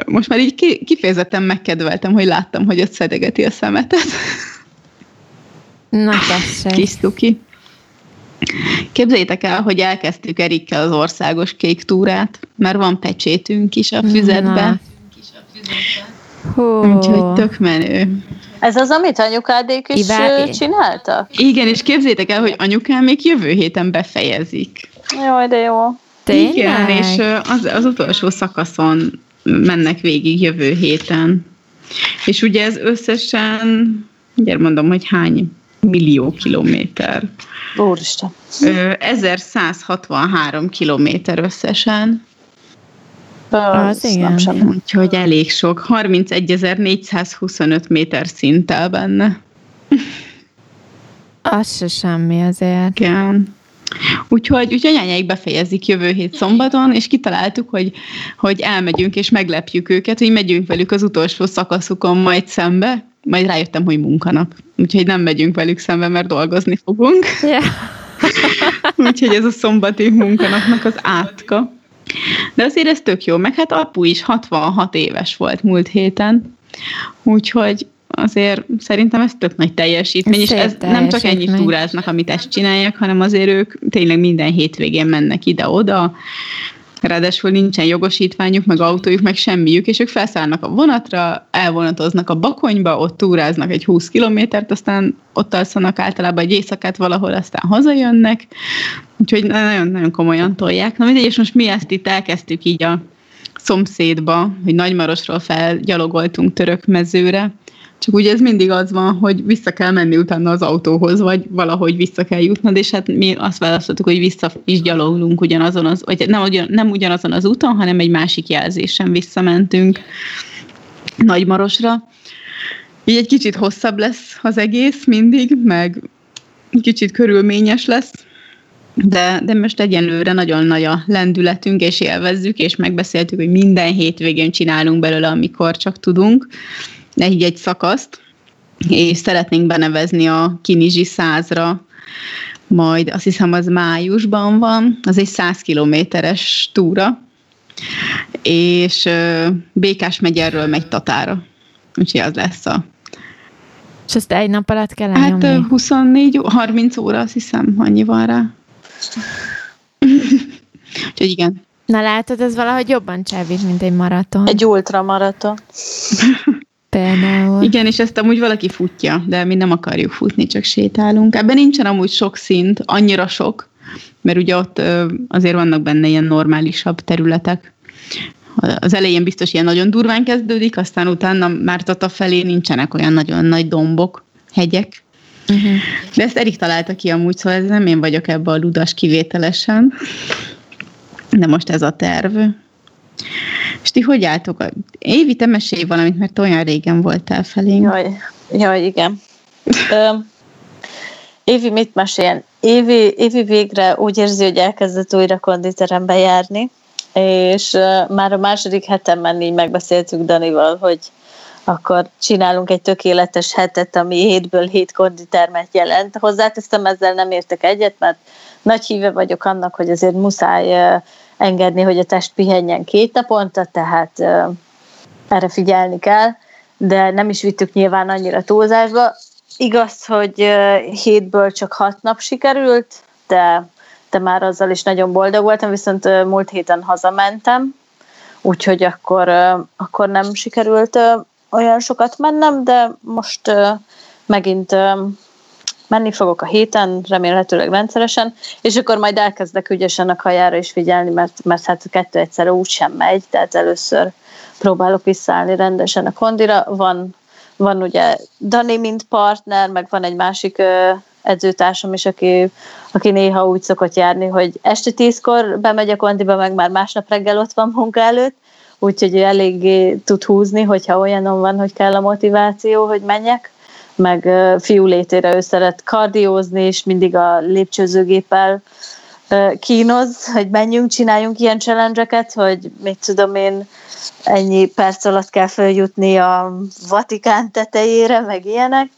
most már így kifejezetten megkedveltem, hogy láttam, hogy ott szedegeti a szemetet. Na tessék. Kis tuki. Képzeljétek el, hogy elkezdtük Erikkel az országos kék túrát, mert van pecsétünk is a füzetbe. Hú. Úgyhogy tök menő. Ez az, amit anyukádék is Ivá... csináltak? Igen, és képzétek el, hogy anyukám még jövő héten befejezik. Jaj, de jó. Tényleg? Igen, és az, az utolsó szakaszon mennek végig jövő héten. És ugye ez összesen, ugye mondom, hogy hány millió kilométer. Úristen. 1163 kilométer összesen. Az igen. Úgyhogy elég sok. 31.425 méter szinttel benne. Az se semmi azért. Igen. Úgyhogy, úgyhogy anyányáik befejezik jövő hét szombaton, és kitaláltuk, hogy, hogy elmegyünk és meglepjük őket, hogy megyünk velük az utolsó szakaszukon majd szembe, majd rájöttem, hogy munkanap. Úgyhogy nem megyünk velük szembe, mert dolgozni fogunk. Yeah. <laughs> úgyhogy ez a szombati munkanapnak az átka. De azért ez tök jó, meg hát apu is 66 éves volt múlt héten, úgyhogy azért szerintem ez tök nagy teljesítmény, és ez nem csak ennyi túráznak, amit ezt csinálják, hanem azért ők tényleg minden hétvégén mennek ide-oda, ráadásul nincsen jogosítványuk, meg autójuk, meg semmiük, és ők felszállnak a vonatra, elvonatoznak a bakonyba, ott túráznak egy 20 kilométert, aztán ott alszanak általában egy éjszakát valahol, aztán hazajönnek, úgyhogy nagyon-nagyon komolyan tolják. Na mindegy, és most mi ezt itt elkezdtük így a szomszédba, hogy Nagymarosról felgyalogoltunk török mezőre, csak ugye ez mindig az van, hogy vissza kell menni utána az autóhoz, vagy valahogy vissza kell jutnod, és hát mi azt választottuk, hogy vissza is gyaloglunk ugyanazon az, vagy nem, ugyan, nem ugyanazon az úton, hanem egy másik jelzésen visszamentünk Nagymarosra. Így egy kicsit hosszabb lesz az egész mindig, meg kicsit körülményes lesz, de, de most egyenlőre nagyon nagy a lendületünk, és élvezzük, és megbeszéltük, hogy minden hétvégén csinálunk belőle, amikor csak tudunk egy, egy szakaszt, és szeretnénk benevezni a Kinizsi százra, majd azt hiszem az májusban van, az egy 100 kilométeres túra, és Békás megyerről megy Tatára. Úgyhogy az lesz a és ezt egy nap alatt kell elnyomni? Hát 24, 30 óra, azt hiszem, annyi van rá. <laughs> Úgyhogy igen. Na látod, ez valahogy jobban csábít, mint egy maraton. Egy ultramaraton. <laughs> Például. Igen, és ezt amúgy valaki futja, de mi nem akarjuk futni, csak sétálunk. Ebben nincsen amúgy sok szint, annyira sok, mert ugye ott azért vannak benne ilyen normálisabb területek. Az elején biztos ilyen nagyon durván kezdődik, aztán utána már Tata felé nincsenek olyan nagyon nagy dombok, hegyek. Uh-huh. De ezt Erik találta ki amúgy, szóval ez nem én vagyok ebbe a ludas kivételesen. De most ez a terv. És ti hogy álltok? Évi, te mesélj valamit, mert olyan régen voltál felénk. Jaj, jaj igen. Évi mit mesél? Évi, Évi végre úgy érzi, hogy elkezdett újra konditerembe járni, és már a második hetemben így megbeszéltük Danival, hogy akkor csinálunk egy tökéletes hetet, ami hétből hét konditermet jelent. Hozzáteszem, ezzel nem értek egyet, mert nagy híve vagyok annak, hogy azért muszáj engedni, hogy a test pihenjen két naponta, tehát erre figyelni kell, de nem is vittük nyilván annyira túlzásba. Igaz, hogy hétből csak hat nap sikerült, de, de már azzal is nagyon boldog voltam, viszont múlt héten hazamentem, úgyhogy akkor, akkor nem sikerült olyan sokat mennem, de most megint menni fogok a héten, remélhetőleg rendszeresen, és akkor majd elkezdek ügyesen a kajára is figyelni, mert, mert hát a kettő egyszerre úgy sem megy, tehát először próbálok visszaállni rendesen a kondira. Van, van ugye Dani, mint partner, meg van egy másik edzőtársam is, aki, aki néha úgy szokott járni, hogy este tízkor bemegy a kondiba, meg már másnap reggel ott van munka előtt, úgyhogy eléggé tud húzni, hogyha olyanon van, hogy kell a motiváció, hogy menjek, meg fiú létére ő szeret kardiózni, és mindig a lépcsőzőgéppel kínoz, hogy menjünk, csináljunk ilyen challenge hogy mit tudom én, ennyi perc alatt kell feljutni a Vatikán tetejére, meg ilyenek.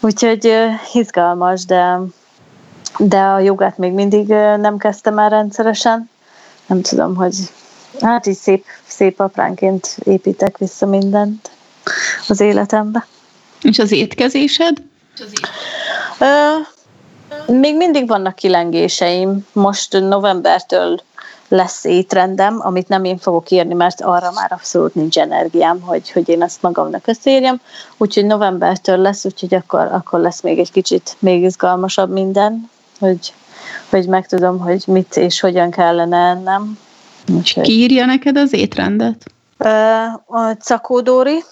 Úgyhogy izgalmas, de, de a jogát még mindig nem kezdtem el rendszeresen. Nem tudom, hogy hát így szép, szép apránként építek vissza mindent az életembe. És az étkezésed? Ö, még mindig vannak kilengéseim. Most novembertől lesz étrendem, amit nem én fogok írni, mert arra már abszolút nincs energiám, hogy, hogy én ezt magamnak összeírjam. Úgyhogy novembertől lesz, úgyhogy akkor, akkor lesz még egy kicsit még izgalmasabb minden, hogy, hogy megtudom, hogy mit és hogyan kellene ennem. Úgyhogy... Ki írja neked az étrendet? A Cakó Dóri.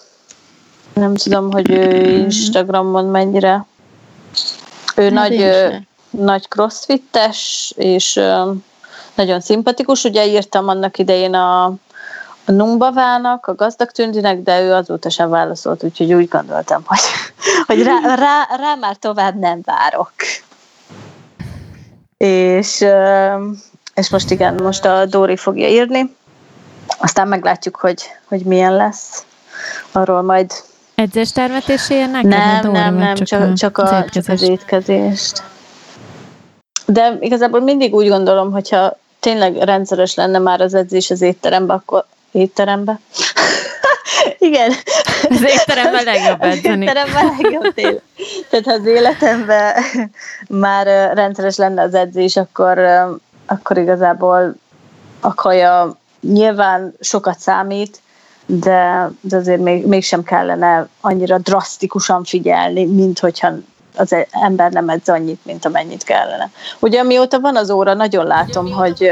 Nem tudom, hogy ő mhm. Instagramon mennyire. Ő hát nagy, nagy crossfittes, és nagyon szimpatikus. Ugye írtam annak idején a, a Numbavának, a gazdag tündinek, de ő azóta sem válaszolt, úgyhogy úgy gondoltam, hogy, <laughs> hogy rá, rá, rá már tovább nem várok. És, és most igen, most a Dóri fogja írni, aztán meglátjuk, hogy, hogy milyen lesz. Arról majd... Edzéstervet is írnek? Nem, nem, nem, csak, csak, a, csak, a, csak az étkezést. De igazából mindig úgy gondolom, hogyha tényleg rendszeres lenne már az edzés az étterembe, akkor étterembe? <laughs> Igen. Az étteremben legjobb edzeni. Az étteremben legjobb tényleg. Tehát ha az életemben már rendszeres lenne az edzés, akkor, akkor igazából a kaja nyilván sokat számít, de, de azért még, mégsem kellene annyira drasztikusan figyelni, mint hogyha az ember nem edz annyit, mint amennyit kellene. Ugye amióta van az óra, nagyon látom, hogy,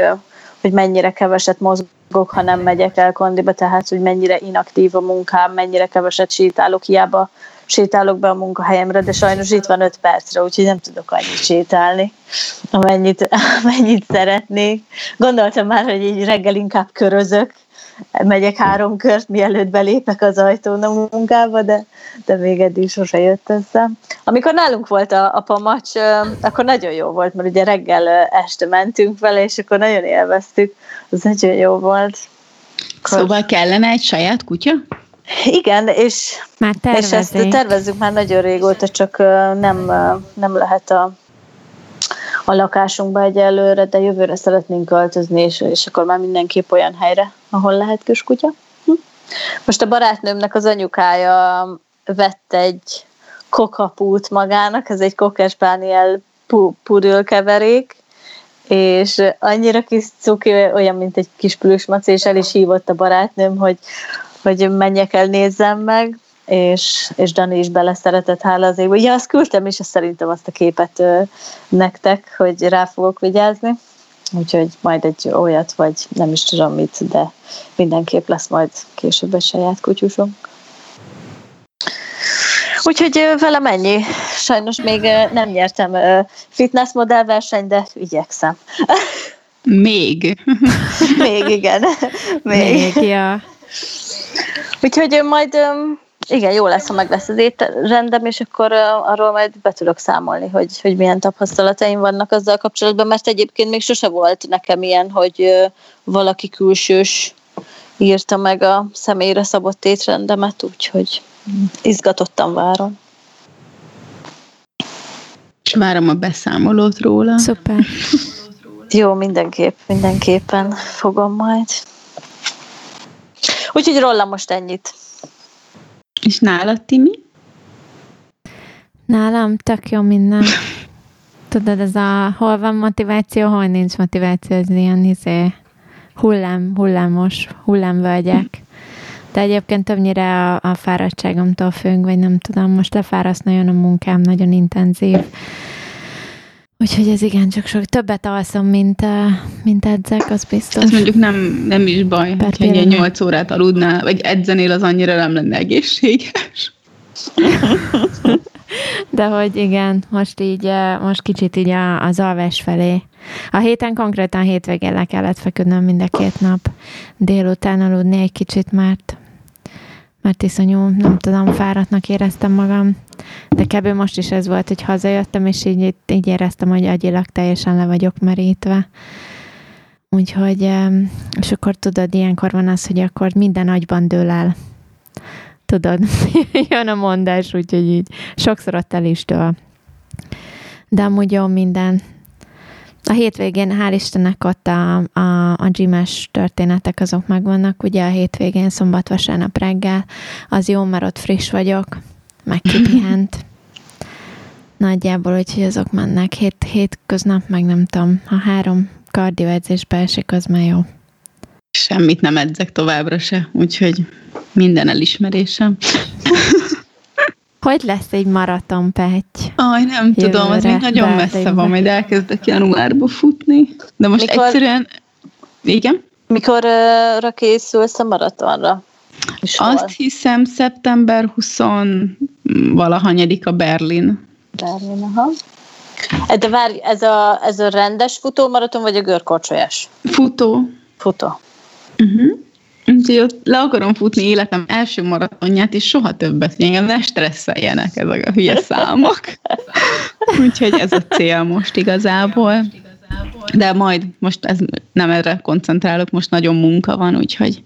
hogy mennyire keveset mozgok, ha nem megyek el kondiba, tehát hogy mennyire inaktív a munkám, mennyire keveset sétálok, hiába sétálok be a munkahelyemre, de sajnos itt van öt percre, úgyhogy nem tudok annyit sétálni, amennyit, <laughs> amennyit szeretnék. Gondoltam már, hogy így reggel inkább körözök, megyek három kört, mielőtt belépek az ajtón a munkába, de, de még eddig sose jött össze. Amikor nálunk volt a, a pamacs, akkor nagyon jó volt, mert ugye reggel este mentünk vele, és akkor nagyon élveztük, az nagyon jó volt. Akkor... Szóval kellene egy saját kutya? Igen, és, már és ezt tervezzük már nagyon régóta, csak nem, nem lehet a a lakásunkba egyelőre, de jövőre szeretnénk költözni, és, és akkor már mindenképp olyan helyre, ahol lehet kiskutya. Hm? Most a barátnőmnek az anyukája vett egy kokapút magának, ez egy kokespániel pudül keverék, és annyira kis cuki, olyan, mint egy kis plüsmac, és el is hívott a barátnőm, hogy, hogy menjek el, nézzem meg, és, és Dani is beleszeretett, hála az égbe. Ja, azt küldtem is, szerintem azt a képet ö, nektek, hogy rá fogok vigyázni. Úgyhogy majd egy olyat, vagy nem is tudom mit, de mindenképp lesz majd később egy saját kutyusunk. Úgyhogy vele mennyi. Sajnos még nem nyertem fitness modellversenyt, de igyekszem. Még. <laughs> még, igen. Még, még ja. Úgyhogy majd igen, jó lesz, ha meg lesz az étrendem, és akkor arról majd be tudok számolni, hogy, hogy milyen tapasztalataim vannak azzal kapcsolatban, mert egyébként még sose volt nekem ilyen, hogy valaki külsős írta meg a személyre szabott étrendemet, úgyhogy izgatottan várom. És várom a beszámolót róla. Szuper. Jó, mindenképp, mindenképpen fogom majd. Úgyhogy róla most ennyit. És nálad, Timi? Nálam tök jó minden. <laughs> Tudod, ez a hol van motiváció, hol nincs motiváció, ez ilyen izé, hullám, hullámos, hullámvölgyek. De egyébként többnyire a, a fáradtságomtól függ, vagy nem tudom, most lefáraszt nagyon a munkám, nagyon intenzív. Úgyhogy ez igen, csak sok többet alszom, mint, mint edzek, az biztos. Ez mondjuk nem, nem is baj, per hogyha ilyen 8 órát aludnál, vagy edzenél, az annyira nem lenne egészséges. <laughs> De hogy igen, most így, most kicsit így az alvás felé. A héten konkrétan hétvégén le kellett feküdnöm mind a két nap. Délután aludni egy kicsit, mert mert iszonyú, nem tudom, fáradtnak éreztem magam. De kb. most is ez volt, hogy hazajöttem, és így, így éreztem, hogy agyilag teljesen le vagyok merítve. Úgyhogy, és akkor tudod, ilyenkor van az, hogy akkor minden agyban dől el. Tudod, <laughs> jön a mondás, úgyhogy így sokszor ott el is dől. De amúgy jó minden. A hétvégén, hál' Istennek ott a, a, a gymes történetek azok megvannak, ugye a hétvégén, szombat, vasárnap reggel, az jó, mert ott friss vagyok, meg kipihent. <laughs> Nagyjából, úgyhogy azok mennek. Hét, hét köznap, meg nem tudom, ha három kardioedzésbe esik, az már jó. Semmit nem edzek továbbra se, úgyhogy minden elismerésem. <laughs> Hogy lesz egy maraton, Petty? Aj, nem Jövőre, tudom, az még nagyon messze van, majd elkezdek januárba futni. De most Mikor... egyszerűen... Igen? Mikorra készülsz a maratonra? És Azt hol? hiszem szeptember 20 valahanyadik a Berlin. Berlin, aha. De várj, ez a, ez a rendes futómaraton, vagy a görkorcsolyás? Futó. Futó. Uh-huh. Úgyhogy ott le akarom futni életem első maratonját, és soha többet, hogy engem ne stresszeljenek ezek a hülye számok. <laughs> Úgyhogy ez a cél most igazából. De majd most ez, nem erre koncentrálok, most nagyon munka van, úgyhogy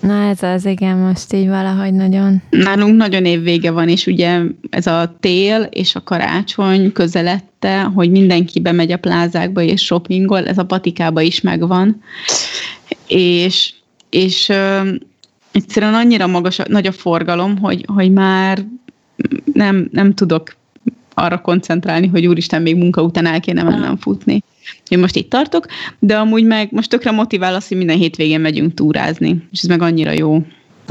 Na ez az, igen, most így valahogy nagyon. Nálunk nagyon évvége van, és ugye ez a tél és a karácsony közelette, hogy mindenki bemegy a plázákba és shoppingol, ez a patikába is megvan. És és ö, egyszerűen annyira magas, nagy a forgalom, hogy, hogy már nem, nem tudok arra koncentrálni, hogy úristen, még munka után el kéne mennem futni. Én most itt tartok, de amúgy meg most tökre motivál az, hogy minden hétvégén megyünk túrázni, és ez meg annyira jó.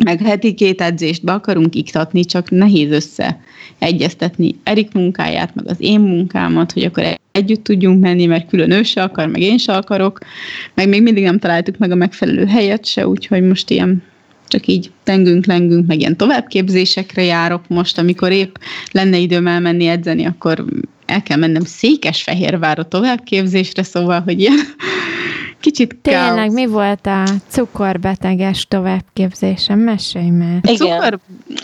Meg heti két edzést be akarunk iktatni, csak nehéz össze egyeztetni Erik munkáját, meg az én munkámat, hogy akkor együtt tudjunk menni, mert külön ő se akar, meg én se akarok, meg még mindig nem találtuk meg a megfelelő helyet se, úgyhogy most ilyen csak így tengünk, lengünk, meg ilyen továbbképzésekre járok most, amikor épp lenne időm elmenni edzeni, akkor el kell mennem Székesfehérvárra továbbképzésre, szóval, hogy ilyen kicsit Tényleg, káosz. mi volt a cukorbeteges továbbképzésem? Mesélj már. A cukor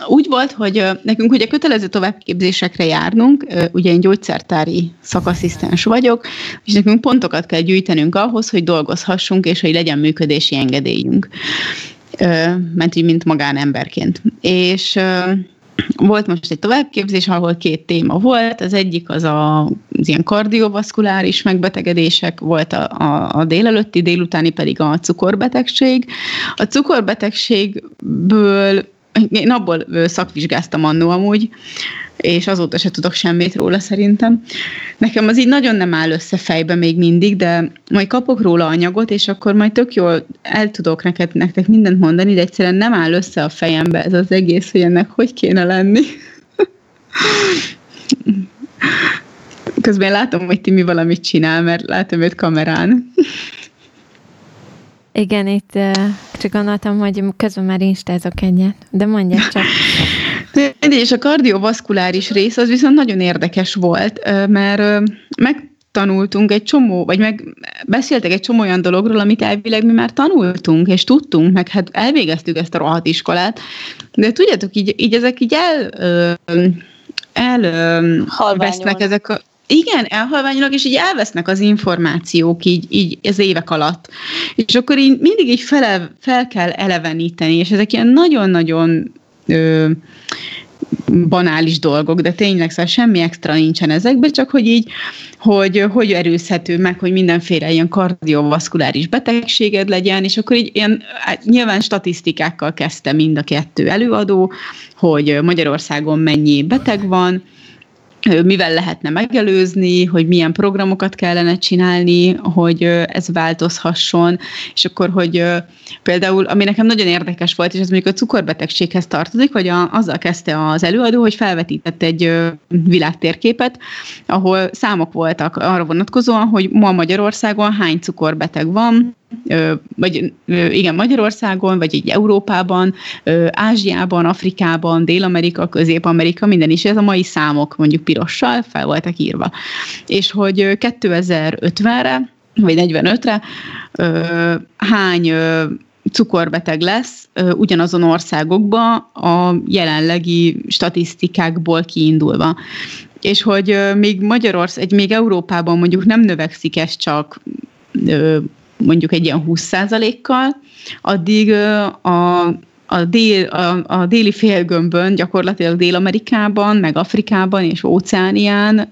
úgy volt, hogy nekünk ugye kötelező továbbképzésekre járnunk, ugye én gyógyszertári szakasszisztens vagyok, és nekünk pontokat kell gyűjtenünk ahhoz, hogy dolgozhassunk, és hogy legyen működési engedélyünk. Mert így, mint magánemberként. És volt most egy továbbképzés, ahol két téma volt. Az egyik az a, az ilyen kardiovaszkuláris megbetegedések, volt a, a, a délelőtti, délutáni pedig a cukorbetegség. A cukorbetegségből én abból szakvizsgáztam annó amúgy, és azóta se tudok semmit róla szerintem. Nekem az így nagyon nem áll össze fejbe még mindig, de majd kapok róla anyagot, és akkor majd tök jól el tudok neked, nektek mindent mondani, de egyszerűen nem áll össze a fejembe ez az egész, hogy ennek hogy kéne lenni. <laughs> Közben látom, hogy Timi valamit csinál, mert látom őt kamerán. Igen, itt csak gondoltam, hogy közben már instázok egyet, de mondják csak. <laughs> És a kardiovaszkuláris rész az viszont nagyon érdekes volt, mert megtanultunk egy csomó, vagy meg beszéltek egy csomó olyan dologról, amit elvileg mi már tanultunk, és tudtunk, meg hát elvégeztük ezt a rohadt iskolát, de tudjátok, így, így ezek így el, el, el vesznek ezek a igen, elhalványulnak, és így elvesznek az információk így, így az évek alatt. És akkor így mindig így fel, fel kell eleveníteni, és ezek ilyen nagyon-nagyon ö, banális dolgok, de tényleg szóval semmi extra nincsen ezekben, csak hogy így, hogy hogy erőzhető meg, hogy mindenféle ilyen kardiovaszkuláris betegséged legyen, és akkor így ilyen, hát nyilván statisztikákkal kezdte mind a kettő előadó, hogy Magyarországon mennyi beteg van, mivel lehetne megelőzni, hogy milyen programokat kellene csinálni, hogy ez változhasson, és akkor, hogy például, ami nekem nagyon érdekes volt, és ez mondjuk a cukorbetegséghez tartozik, hogy a, azzal kezdte az előadó, hogy felvetített egy világtérképet, ahol számok voltak arra vonatkozóan, hogy ma Magyarországon hány cukorbeteg van, vagy igen, Magyarországon, vagy így Európában, Ázsiában, Afrikában, Dél-Amerika, Közép-Amerika, minden is, ez a mai számok mondjuk pirossal fel voltak írva. És hogy 2050-re, vagy 45-re hány cukorbeteg lesz ugyanazon országokban a jelenlegi statisztikákból kiindulva. És hogy még Magyarország, még Európában mondjuk nem növekszik ez csak mondjuk egy ilyen 20%-kal, addig a, a, dél, a, a déli félgömbön, gyakorlatilag Dél-Amerikában, meg Afrikában és Óceánián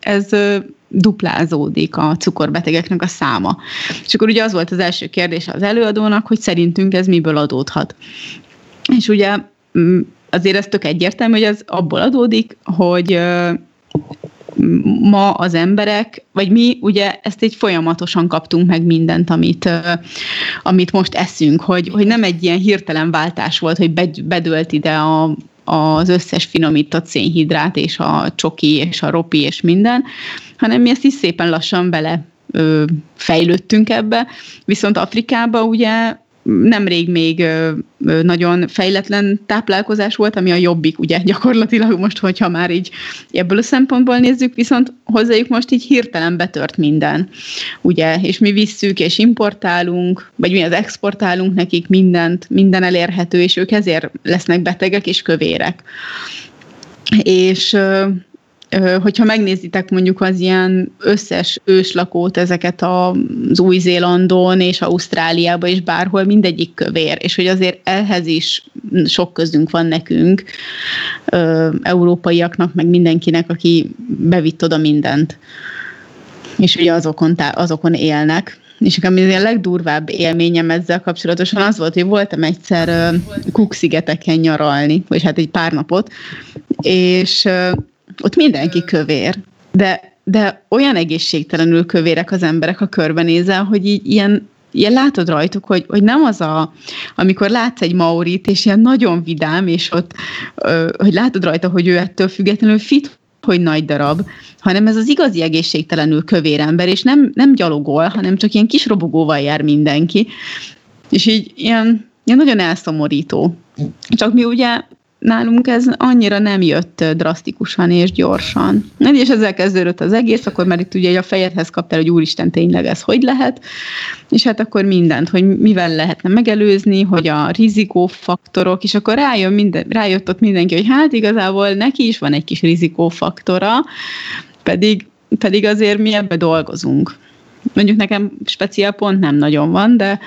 ez duplázódik a cukorbetegeknek a száma. És akkor ugye az volt az első kérdés az előadónak, hogy szerintünk ez miből adódhat. És ugye mm, azért ez tök egyértelmű, hogy ez abból adódik, hogy ma az emberek, vagy mi ugye ezt egy folyamatosan kaptunk meg mindent, amit, amit most eszünk, hogy, hogy nem egy ilyen hirtelen váltás volt, hogy bedölt ide a, az összes finomított szénhidrát, és a csoki, és a ropi, és minden, hanem mi ezt is szépen lassan bele fejlődtünk ebbe, viszont Afrikában ugye nemrég még nagyon fejletlen táplálkozás volt, ami a jobbik, ugye gyakorlatilag most, hogyha már így ebből a szempontból nézzük, viszont hozzájuk most így hirtelen betört minden, ugye, és mi visszük és importálunk, vagy mi az exportálunk nekik mindent, minden elérhető, és ők ezért lesznek betegek és kövérek. És hogyha megnézitek mondjuk az ilyen összes őslakót, ezeket az Új-Zélandon és Ausztráliában és bárhol, mindegyik kövér, és hogy azért ehhez is sok közünk van nekünk, európaiaknak, meg mindenkinek, aki bevitt oda mindent. És ugye azokon, azokon élnek. És ami a legdurvább élményem ezzel kapcsolatosan az volt, hogy voltam egyszer Cook-szigeteken nyaralni, vagy hát egy pár napot, és ott mindenki kövér, de, de olyan egészségtelenül kövérek az emberek, ha körbenézel, hogy így ilyen ilyen látod rajtuk, hogy, hogy nem az a, amikor látsz egy maurit, és ilyen nagyon vidám, és ott, hogy látod rajta, hogy ő ettől függetlenül fit, hogy nagy darab, hanem ez az igazi egészségtelenül kövér ember, és nem, nem gyalogol, hanem csak ilyen kis robogóval jár mindenki. És így ilyen, ilyen nagyon elszomorító. Csak mi ugye nálunk ez annyira nem jött drasztikusan és gyorsan. És ezzel kezdődött az egész, akkor már itt ugye a fejedhez kaptál, hogy úristen, tényleg ez hogy lehet, és hát akkor mindent, hogy mivel lehetne megelőzni, hogy a rizikófaktorok, és akkor rájön minden, rájött ott mindenki, hogy hát igazából neki is van egy kis rizikófaktora, pedig, pedig azért mi ebbe dolgozunk. Mondjuk nekem speciál pont nem nagyon van, de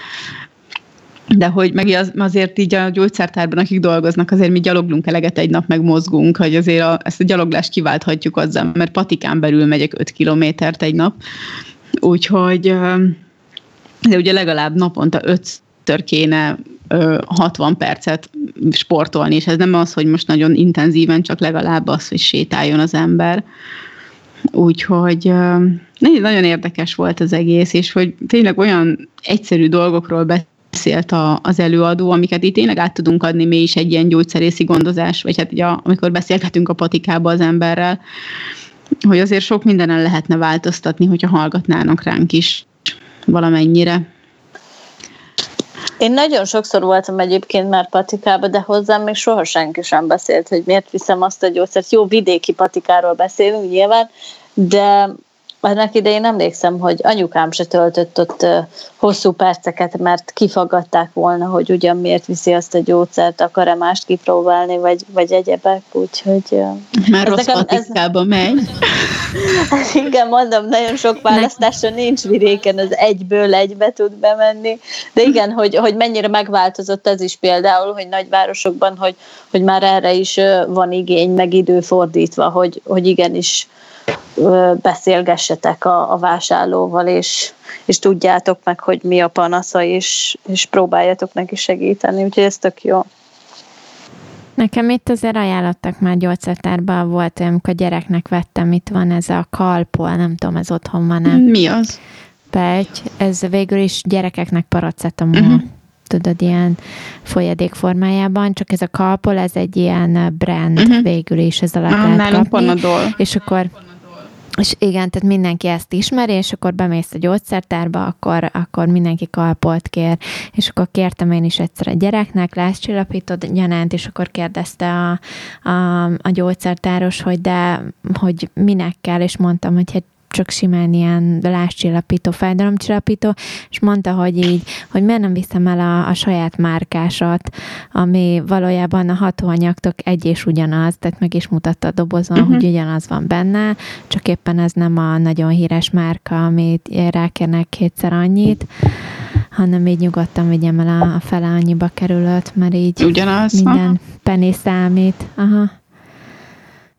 de hogy meg az, azért így a gyógyszertárban, akik dolgoznak, azért mi gyaloglunk eleget egy nap, meg mozgunk, hogy azért a, ezt a gyaloglást kiválthatjuk azzal, mert patikán belül megyek 5 kilométert egy nap, úgyhogy de ugye legalább naponta 5 kéne 60 percet sportolni, és ez nem az, hogy most nagyon intenzíven, csak legalább az, hogy sétáljon az ember. Úgyhogy nagyon érdekes volt az egész, és hogy tényleg olyan egyszerű dolgokról beszélünk, beszélt a, az előadó, amiket itt tényleg át tudunk adni mi is egy ilyen gyógyszerészi gondozás, vagy hát ugye, amikor beszélgetünk a patikába az emberrel, hogy azért sok mindenen lehetne változtatni, hogyha hallgatnának ránk is valamennyire. Én nagyon sokszor voltam egyébként már patikába, de hozzám még soha senki sem beszélt, hogy miért viszem azt a gyógyszert. Jó, vidéki patikáról beszélünk nyilván, de annak idején emlékszem, hogy anyukám se töltött ott hosszú perceket, mert kifaggatták volna, hogy ugyan miért viszi azt a gyógyszert, akar-e mást kipróbálni, vagy, vagy egyebek, úgyhogy... Már rossz nekem, ez... megy. <laughs> Hát igen, mondom, nagyon sok választása nincs vidéken, az egyből egybe tud bemenni, de igen, hogy, hogy mennyire megváltozott ez is például, hogy nagyvárosokban, hogy, hogy már erre is van igény, meg idő fordítva, hogy, hogy igenis beszélgessetek a, a vásárlóval, és, és tudjátok meg, hogy mi a panasza, és, és próbáljatok neki segíteni, úgyhogy ez tök jó. Nekem itt azért ajánlottak már gyógyszertárban, volt amikor gyereknek vettem, itt van ez a kalpol, nem tudom, ez otthon van-e. Mi az? Pegy, ez végül is gyerekeknek paracetamol. Uh-huh tudod, ilyen folyadék formájában, csak ez a kalpol, ez egy ilyen brand uh-huh. végül is, ez alatt ah, lehet kapni. Panadol. És akkor és igen, tehát mindenki ezt ismeri, és akkor bemész a gyógyszertárba, akkor, akkor mindenki kalpolt kér. És akkor kértem én is egyszer a gyereknek, lázcsillapított gyanánt, és akkor kérdezte a, a, a gyógyszertáros, hogy de, hogy minek kell, és mondtam, hogy hát csak simán ilyen láscsillapító, fájdalomcsillapító, és mondta, hogy így, hogy miért nem viszem el a, a saját márkásat, ami valójában a hatóanyagtok egy és ugyanaz, tehát meg is mutatta a dobozon, uh-huh. hogy ugyanaz van benne, csak éppen ez nem a nagyon híres márka, amit rákérnek kétszer annyit, hanem így nyugodtan vigyem el a, a fele annyiba kerülött, mert így Ugyanaz, minden aha. penny számít. Aha.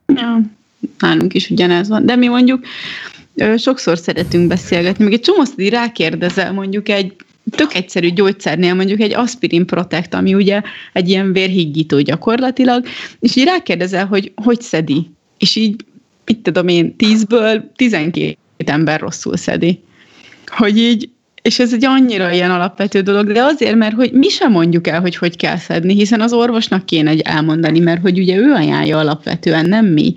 Ja, nálunk is ugyanez van. De mi mondjuk sokszor szeretünk beszélgetni, meg egy csomószor rákérdezel mondjuk egy tök egyszerű gyógyszernél, mondjuk egy aspirin protect, ami ugye egy ilyen vérhiggító gyakorlatilag, és így rákérdezel, hogy hogy szedi. És így, itt tudom én, tízből tizenkét ember rosszul szedi. Hogy így és ez egy annyira ilyen alapvető dolog, de azért, mert hogy mi sem mondjuk el, hogy hogy kell szedni, hiszen az orvosnak kéne egy elmondani, mert hogy ugye ő ajánlja alapvetően, nem mi.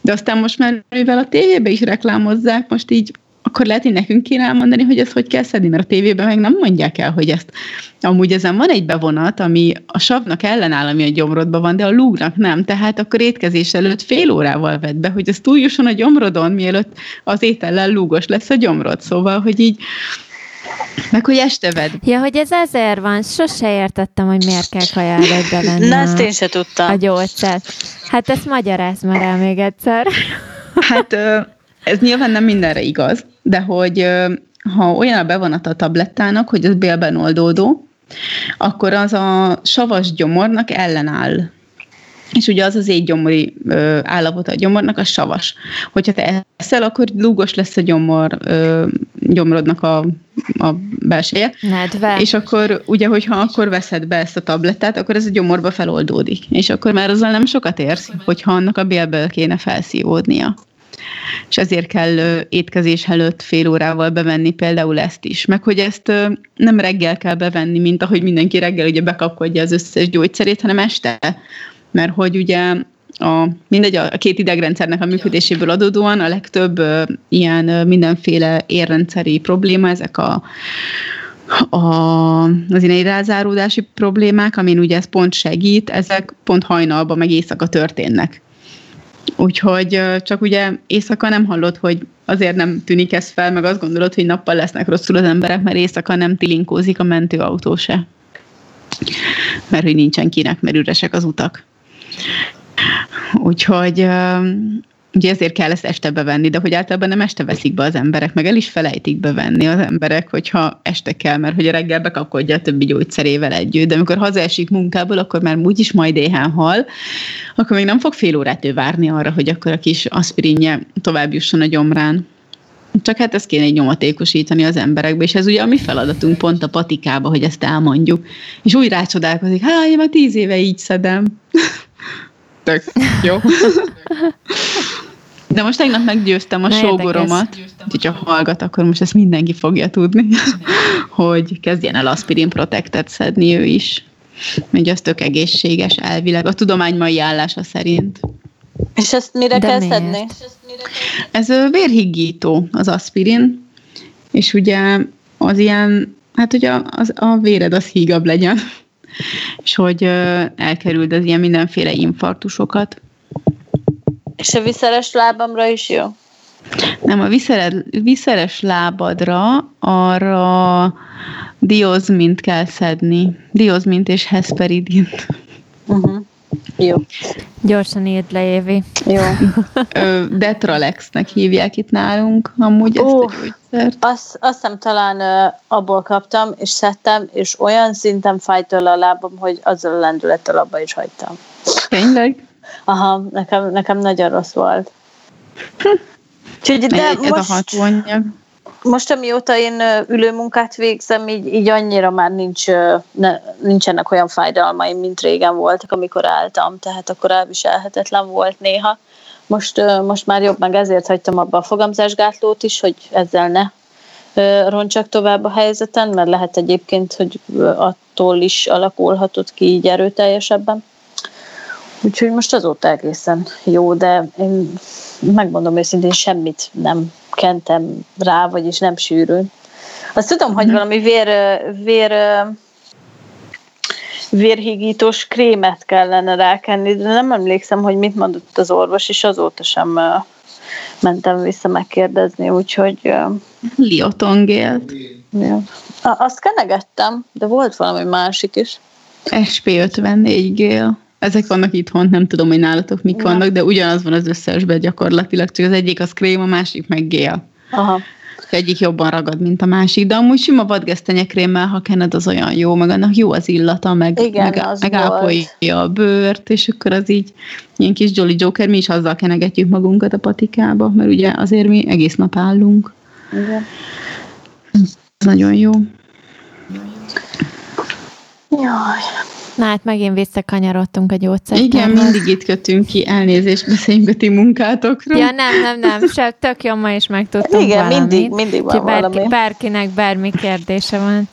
De aztán most már mivel a tévébe is reklámozzák, most így akkor lehet, hogy nekünk kéne elmondani, hogy ezt hogy kell szedni, mert a tévében meg nem mondják el, hogy ezt. Amúgy ezen van egy bevonat, ami a savnak ellenáll, ami a gyomrodban van, de a lúgnak nem. Tehát akkor étkezés előtt fél órával vedd be, hogy ez túljusson a gyomrodon, mielőtt az étellel lúgos lesz a gyomrod. Szóval, hogy így meg hogy este ved. Ja, hogy ez ezer van. Sose értettem, hogy miért kell kaja előtt bevenni <laughs> Na, ezt én se tudtam. A gyógyszert. Hát ezt magyaráz már el még egyszer. <laughs> Hát ez nyilván nem mindenre igaz, de hogy ha olyan a bevonata a tablettának, hogy az bélben oldódó, akkor az a savas gyomornak ellenáll és ugye az az égygyomori ö, állapota a gyomornak, a savas. Hogyha te eszel, akkor lúgos lesz a gyomor, ö, gyomrodnak a, a belseje. Nedve. És akkor ugye, hogyha akkor veszed be ezt a tablettát, akkor ez a gyomorba feloldódik. És akkor már azzal nem sokat érsz, hogyha annak a bélből kéne felszívódnia. És ezért kell étkezés előtt fél órával bevenni például ezt is. Meg hogy ezt nem reggel kell bevenni, mint ahogy mindenki reggel ugye bekapkodja az összes gyógyszerét, hanem este mert hogy ugye a, mindegy, a két idegrendszernek a működéséből adódóan a legtöbb ö, ilyen ö, mindenféle érrendszeri probléma, ezek a, a, az ilyen rázáródási problémák, amin ugye ez pont segít, ezek pont hajnalban meg éjszaka történnek. Úgyhogy csak ugye éjszaka nem hallod, hogy azért nem tűnik ez fel, meg azt gondolod, hogy nappal lesznek rosszul az emberek, mert éjszaka nem tilinkózik a mentőautó se. Mert hogy nincsen kinek, mert üresek az utak. Úgyhogy ugye ezért kell ezt este bevenni, de hogy általában nem este veszik be az emberek, meg el is felejtik bevenni az emberek, hogyha este kell, mert hogy a reggel bekapkodja a többi gyógyszerével együtt, de amikor hazaesik munkából, akkor már úgyis majd éhen hal, akkor még nem fog fél órát ő várni arra, hogy akkor a kis aspirinje tovább jusson a gyomrán. Csak hát ezt kéne egy nyomatékosítani az emberekbe, és ez ugye a mi feladatunk pont a patikába, hogy ezt elmondjuk. És úgy rácsodálkozik, hát én már tíz éve így szedem. <laughs> Tök jó. De most tegnap meggyőztem a sógoromat, hogy ha hallgat, akkor most ezt mindenki fogja tudni, <laughs> hogy kezdjen el aspirin protektet szedni ő is. Mert az tök egészséges elvileg, a tudomány mai állása szerint. És ezt mire De kell miért? szedni? Ez a vérhiggító, az aspirin, és ugye az ilyen, hát hogy a, az, a véred az hígabb legyen és hogy elkerüld az ilyen mindenféle infarktusokat. És a viszeres lábamra is jó? Nem, a viszeres, viszeres lábadra arra diozmint kell szedni. Diozmint és hesperidint. Uh-huh. Jó. Gyorsan írd le, Évi. Jó. <laughs> Detralexnek hívják itt nálunk amúgy ezt a gyógyszert. Azt, azt hiszem talán uh, abból kaptam, és szedtem, és olyan szinten fájt tőle a lábam, hogy azzal a lendülettel abba is hagytam. Tényleg? <laughs> Aha, nekem, nekem nagyon rossz volt. Úgyhogy, de ez most... a hatóanyag? Most, amióta én ülőmunkát végzem, így, így annyira már nincs, ne, nincsenek olyan fájdalmaim, mint régen voltak, amikor álltam, tehát akkor elviselhetetlen volt néha. Most, most már jobb, meg ezért hagytam abba a fogamzásgátlót is, hogy ezzel ne roncsak tovább a helyzeten, mert lehet egyébként, hogy attól is alakulhatott ki így erőteljesebben. Úgyhogy most azóta egészen jó, de én megmondom őszintén, semmit nem kentem rá, vagyis nem sűrűn. Azt tudom, hogy mhm. valami vér, vér vérhigítós krémet kellene rákenni, de nem emlékszem, hogy mit mondott az orvos, és azóta sem mentem vissza megkérdezni, úgyhogy... Liotongélt. Ja. Azt kenegettem, de volt valami másik is. SP54 gél. Ezek vannak itthon, nem tudom, hogy nálatok mik ja. vannak, de ugyanaz van az összesben gyakorlatilag, csak az egyik az krém, a másik meg gél. Aha. Az egyik jobban ragad, mint a másik, de amúgy sima vadgesztenyekrémmel, ha kened, az olyan jó, meg annak jó az illata, meg, Igen, meg, meg ápolja a bőrt, és akkor az így ilyen kis Jolly Joker, mi is azzal kenegetjük magunkat a patikába, mert ugye azért mi egész nap állunk. Igen. Ez nagyon jó. Jaj. Na hát megint visszakanyarodtunk a gyógyszer. Igen, mindig itt kötünk ki, elnézést, beszéljünk a ti munkátokról. Ja, nem, nem, nem, se, tök jó, ma is megtudtunk Igen, valamit. mindig, mindig van bárki, valami. Bárkinek bármi kérdése van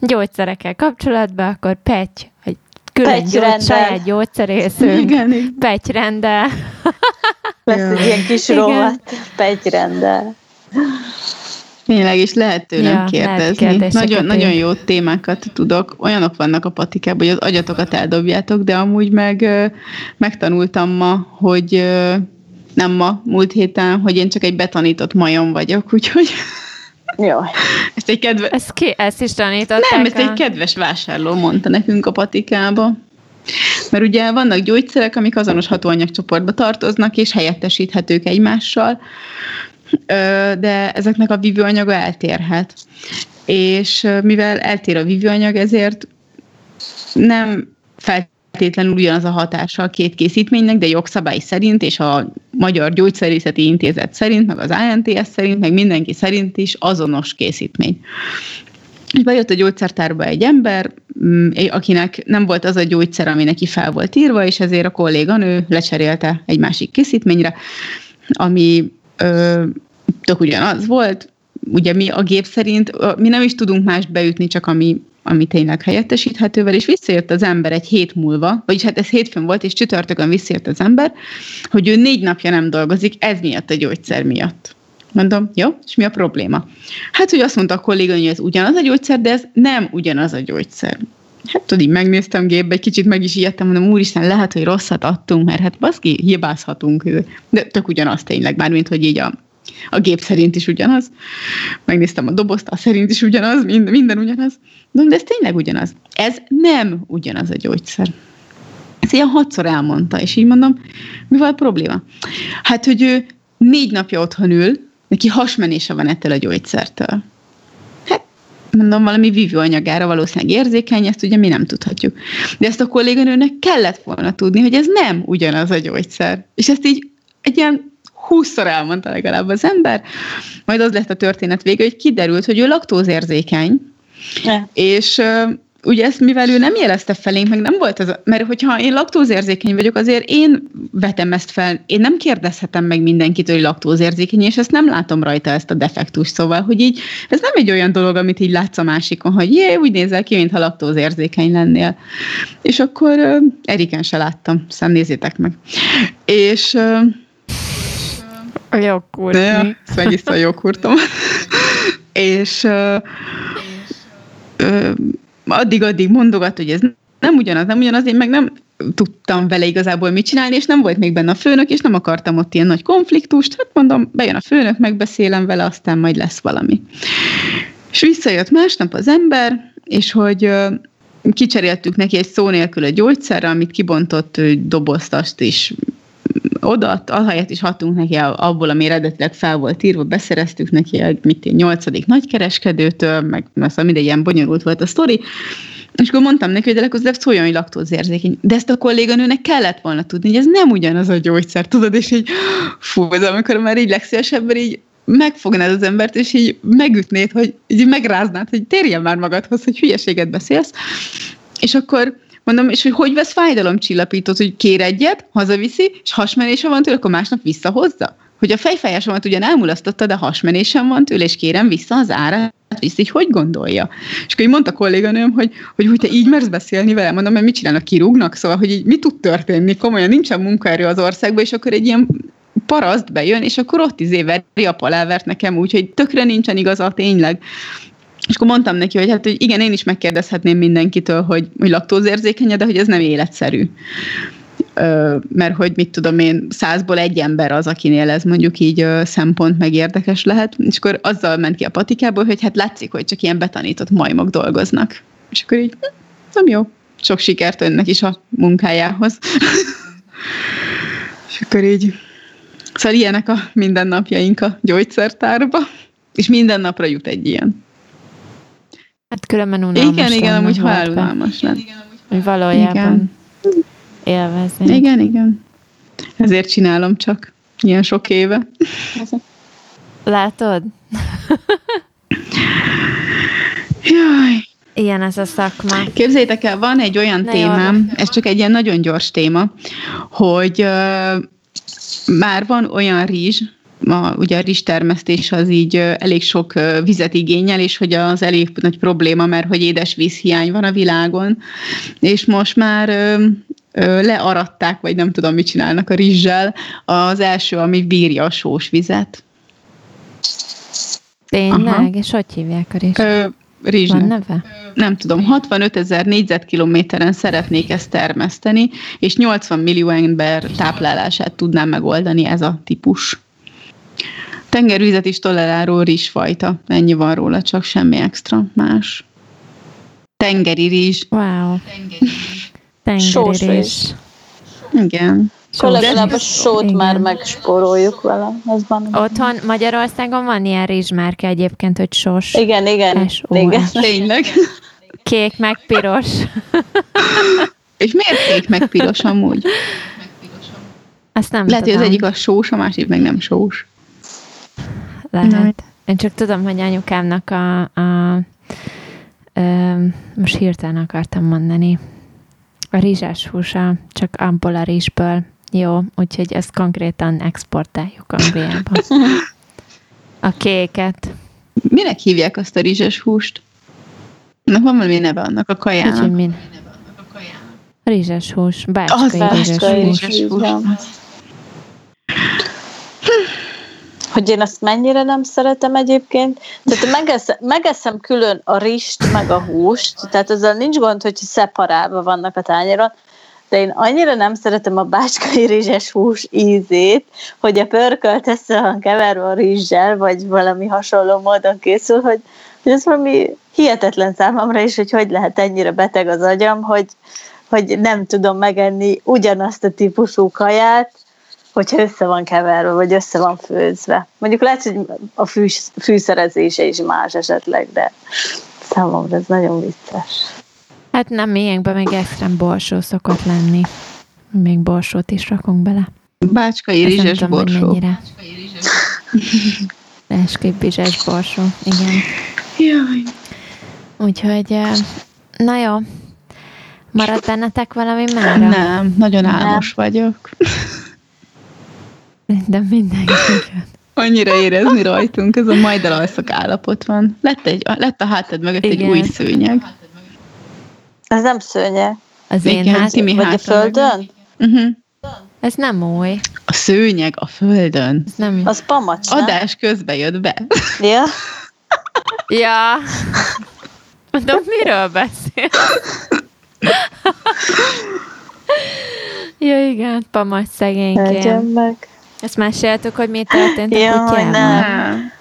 gyógyszerekkel kapcsolatban, akkor Petty, vagy külön gyógy, saját gyógyszerészünk, Igen. Petty-rendel. Lesz egy ilyen kis rovat, Petty-rendel. Tényleg, és lehet tőlem ja, kérdezni. Lehet nagyon, nagyon jó témákat tudok. Olyanok vannak a patikában, hogy az agyatokat eldobjátok, de amúgy meg megtanultam ma, hogy nem ma, múlt héten, hogy én csak egy betanított majom vagyok, úgyhogy... Jó. <laughs> Ezt egy kedves... Ezt, ki, ezt is tanították? Nem, ezt a... egy kedves vásárló mondta nekünk a patikába. Mert ugye vannak gyógyszerek, amik azonos hatóanyagcsoportba tartoznak, és helyettesíthetők egymással, de ezeknek a vívőanyaga eltérhet. És mivel eltér a vívőanyag, ezért nem feltétlenül ugyanaz a hatása a két készítménynek, de jogszabály szerint, és a Magyar Gyógyszerészeti Intézet szerint, meg az ANTS szerint, meg mindenki szerint is azonos készítmény. És bejött a gyógyszertárba egy ember, mm, akinek nem volt az a gyógyszer, ami neki fel volt írva, és ezért a kolléganő lecserélte egy másik készítményre, ami ö, tök ugyanaz volt. Ugye mi a gép szerint, mi nem is tudunk mást beütni, csak ami, ami tényleg helyettesíthetővel, és visszajött az ember egy hét múlva, vagyis hát ez hétfőn volt, és csütörtökön visszajött az ember, hogy ő négy napja nem dolgozik, ez miatt a gyógyszer miatt. Mondom, jó, és mi a probléma? Hát, hogy azt mondta a kolléga, hogy ez ugyanaz a gyógyszer, de ez nem ugyanaz a gyógyszer. Hát tudod, így megnéztem gépbe, egy kicsit meg is ijedtem, mondom, úristen, lehet, hogy rosszat adtunk, mert hát baszki, hibázhatunk. De tök ugyanaz tényleg, mármint, hogy így a, a gép szerint is ugyanaz. Megnéztem a dobozt, a szerint is ugyanaz, minden, minden ugyanaz. De, de ez tényleg ugyanaz. Ez nem ugyanaz a gyógyszer. Ezt ilyen hatszor elmondta, és így mondom, mi volt a probléma? Hát, hogy ő négy napja otthon ül, neki hasmenése van ettől a gyógyszertől mondom, valami vívőanyagára valószínűleg érzékeny, ezt ugye mi nem tudhatjuk. De ezt a kolléganőnek kellett volna tudni, hogy ez nem ugyanaz a gyógyszer. És ezt így egy ilyen húszszor elmondta legalább az ember, majd az lett a történet vége, hogy kiderült, hogy ő laktózérzékeny, ne. és ugye ezt, mivel ő nem jelezte felénk, meg nem volt az, mert hogyha én laktózérzékeny vagyok, azért én vetem ezt fel, én nem kérdezhetem meg mindenkit, hogy laktózérzékeny, és ezt nem látom rajta ezt a defektus, szóval, hogy így, ez nem egy olyan dolog, amit így látsz a másikon, hogy jé, úgy nézel ki, mintha laktózérzékeny lennél. És akkor uh, Eriken se láttam, szemnézzétek meg. És uh, a joghurt. Ja, megiszta a joghurtom. <laughs> és uh, addig-addig mondogat, hogy ez nem ugyanaz, nem ugyanaz, én meg nem tudtam vele igazából mit csinálni, és nem volt még benne a főnök, és nem akartam ott ilyen nagy konfliktust, hát mondom, bejön a főnök, megbeszélem vele, aztán majd lesz valami. És visszajött másnap az ember, és hogy kicseréltük neki egy szó nélkül a gyógyszerre, amit kibontott dobozt, azt is oda, ahelyett is adtunk neki abból, ami eredetileg fel volt írva, beszereztük neki egy mit, nyolcadik nagykereskedőtől, meg szóval mindegy ilyen bonyolult volt a sztori, és akkor mondtam neki, hogy de legközelebb szóljon, hogy laktózérzékeny. De ezt a kolléganőnek kellett volna tudni, hogy ez nem ugyanaz a gyógyszer, tudod, és így fú, de amikor már így legszívesebben így megfognád az embert, és így megütnéd, hogy így megráznád, hogy térjen már magadhoz, hogy hülyeséget beszélsz. És akkor mondom, és hogy hogy vesz fájdalomcsillapítót, hogy kér egyet, hazaviszi, és hasmenése van tőle, akkor másnap visszahozza? Hogy a fejfájásomat ugyan elmulasztotta, de hasmenésem van tőle, és kérem vissza az árát, vissza, így hogy gondolja? És akkor így mondta kolléganőm, hogy, hogy, hogy te így mersz beszélni vele, mondom, mert mit csinálnak, kirúgnak, szóval, hogy így mi tud történni, komolyan nincsen munkaerő az országban, és akkor egy ilyen paraszt bejön, és akkor ott izé veri a palávert nekem úgy, hogy tökre nincsen igaza, tényleg. És akkor mondtam neki, hogy hát, hogy igen, én is megkérdezhetném mindenkitől, hogy, hogy laktózérzékenye, de hogy ez nem életszerű. Ö, mert hogy mit tudom én, százból egy ember az, akinél ez mondjuk így ö, szempont meg érdekes lehet, és akkor azzal ment ki a patikából, hogy hát látszik, hogy csak ilyen betanított majmok dolgoznak. És akkor így, hm, nem jó, sok sikert önnek is a munkájához. <laughs> és akkor így, szóval ilyenek a mindennapjaink a gyógyszertárba, és minden napra jut egy ilyen. Hát különben unalmas Igen, igen, amúgy halálunalmas lett. Hogy valójában igen. élvezni. Igen, igen. Ezért csinálom csak ilyen sok éve. Látod? Jaj. Ilyen ez a szakma. Képzeljétek el, van egy olyan Na témám, jó. ez csak egy ilyen nagyon gyors téma, hogy uh, már van olyan rizs, a, ugye a rizstermesztés az így elég sok vizet igényel, és hogy az elég nagy probléma, mert hogy édes vízhiány van a világon, és most már learatták, vagy nem tudom, mit csinálnak a rizssel, az első, ami bírja a sós vizet. Tényleg? Aha. És hogy hívják a rizs? Ö, rizsnek. Van neve? Nem tudom, 65 ezer négyzetkilométeren szeretnék ezt termeszteni, és 80 millió ember táplálását tudnám megoldani ez a típus. Tengervizet is toleráló rizsfajta. Ennyi van róla, csak semmi extra más. Tengeri rizs. Wow. Tengeri, Sós rizs. Igen. Akkor legalább a sót igen. már megspóroljuk vele. Ez van. Otthon Magyarországon van ilyen rizsmárka egyébként, hogy sós. Igen, igen. igen. <laughs> Tényleg. Kék meg piros. <laughs> És miért kék meg piros amúgy? Azt nem Lehet, tudom. hogy az egyik a sós, a másik meg nem sós. Lehet. Mm. Én csak tudom, hogy anyukámnak a, a, a most hirtelen akartam mondani, a rizsás húsa, csak abból a rizsből jó, úgyhogy ezt konkrétan exportáljuk Angliába. A kéket. Minek hívják azt a rizses húst? Annak van valami neve annak a kajának. Úgyhogy min? Rizses hús, bácskai az rizses hús. Rizses hús hogy én azt mennyire nem szeretem egyébként. Tehát megeszem, megeszem külön a rist, meg a húst, tehát ezzel nincs gond, hogy szeparálva vannak a tányéron, de én annyira nem szeretem a bácskai rizses hús ízét, hogy a pörkölt össze keverve a rizssel, vagy valami hasonló módon készül, hogy, hogy ez valami hihetetlen számomra is, hogy hogy lehet ennyire beteg az agyam, hogy, hogy nem tudom megenni ugyanazt a típusú kaját, hogyha össze van keverve, vagy össze van főzve. Mondjuk lehet, hogy a fűs, fűszerezése is más esetleg, de számomra ez nagyon vicces. Hát nem, miénkben még extrém borsó szokott lenni. Még borsót is rakunk bele. Bácskai rizses tudom, borsó. mennyire. Bácskai rizses borsó, igen. Jaj. Úgyhogy, na jó, Maradt bennetek valami már? Nem, nagyon álmos nem. vagyok. De mindenki. Annyira érezni rajtunk, ez a majd elalszak állapot van. Lett, egy, lett a hátad mögött Igen. egy új szőnyeg. Ez nem szőnyeg. Az én Igen, hát, Vagy a földön? Uh-huh. Ez nem új. A szőnyeg a földön. Ez nem... Az pamacs, nem? Adás közbe jött be. Ja. ja. Mondom, miről beszél? <laughs> ja, igen, pamacs szegényként. Legyen meg. Ezt meséltük, hogy mi történt a kutyával? nem.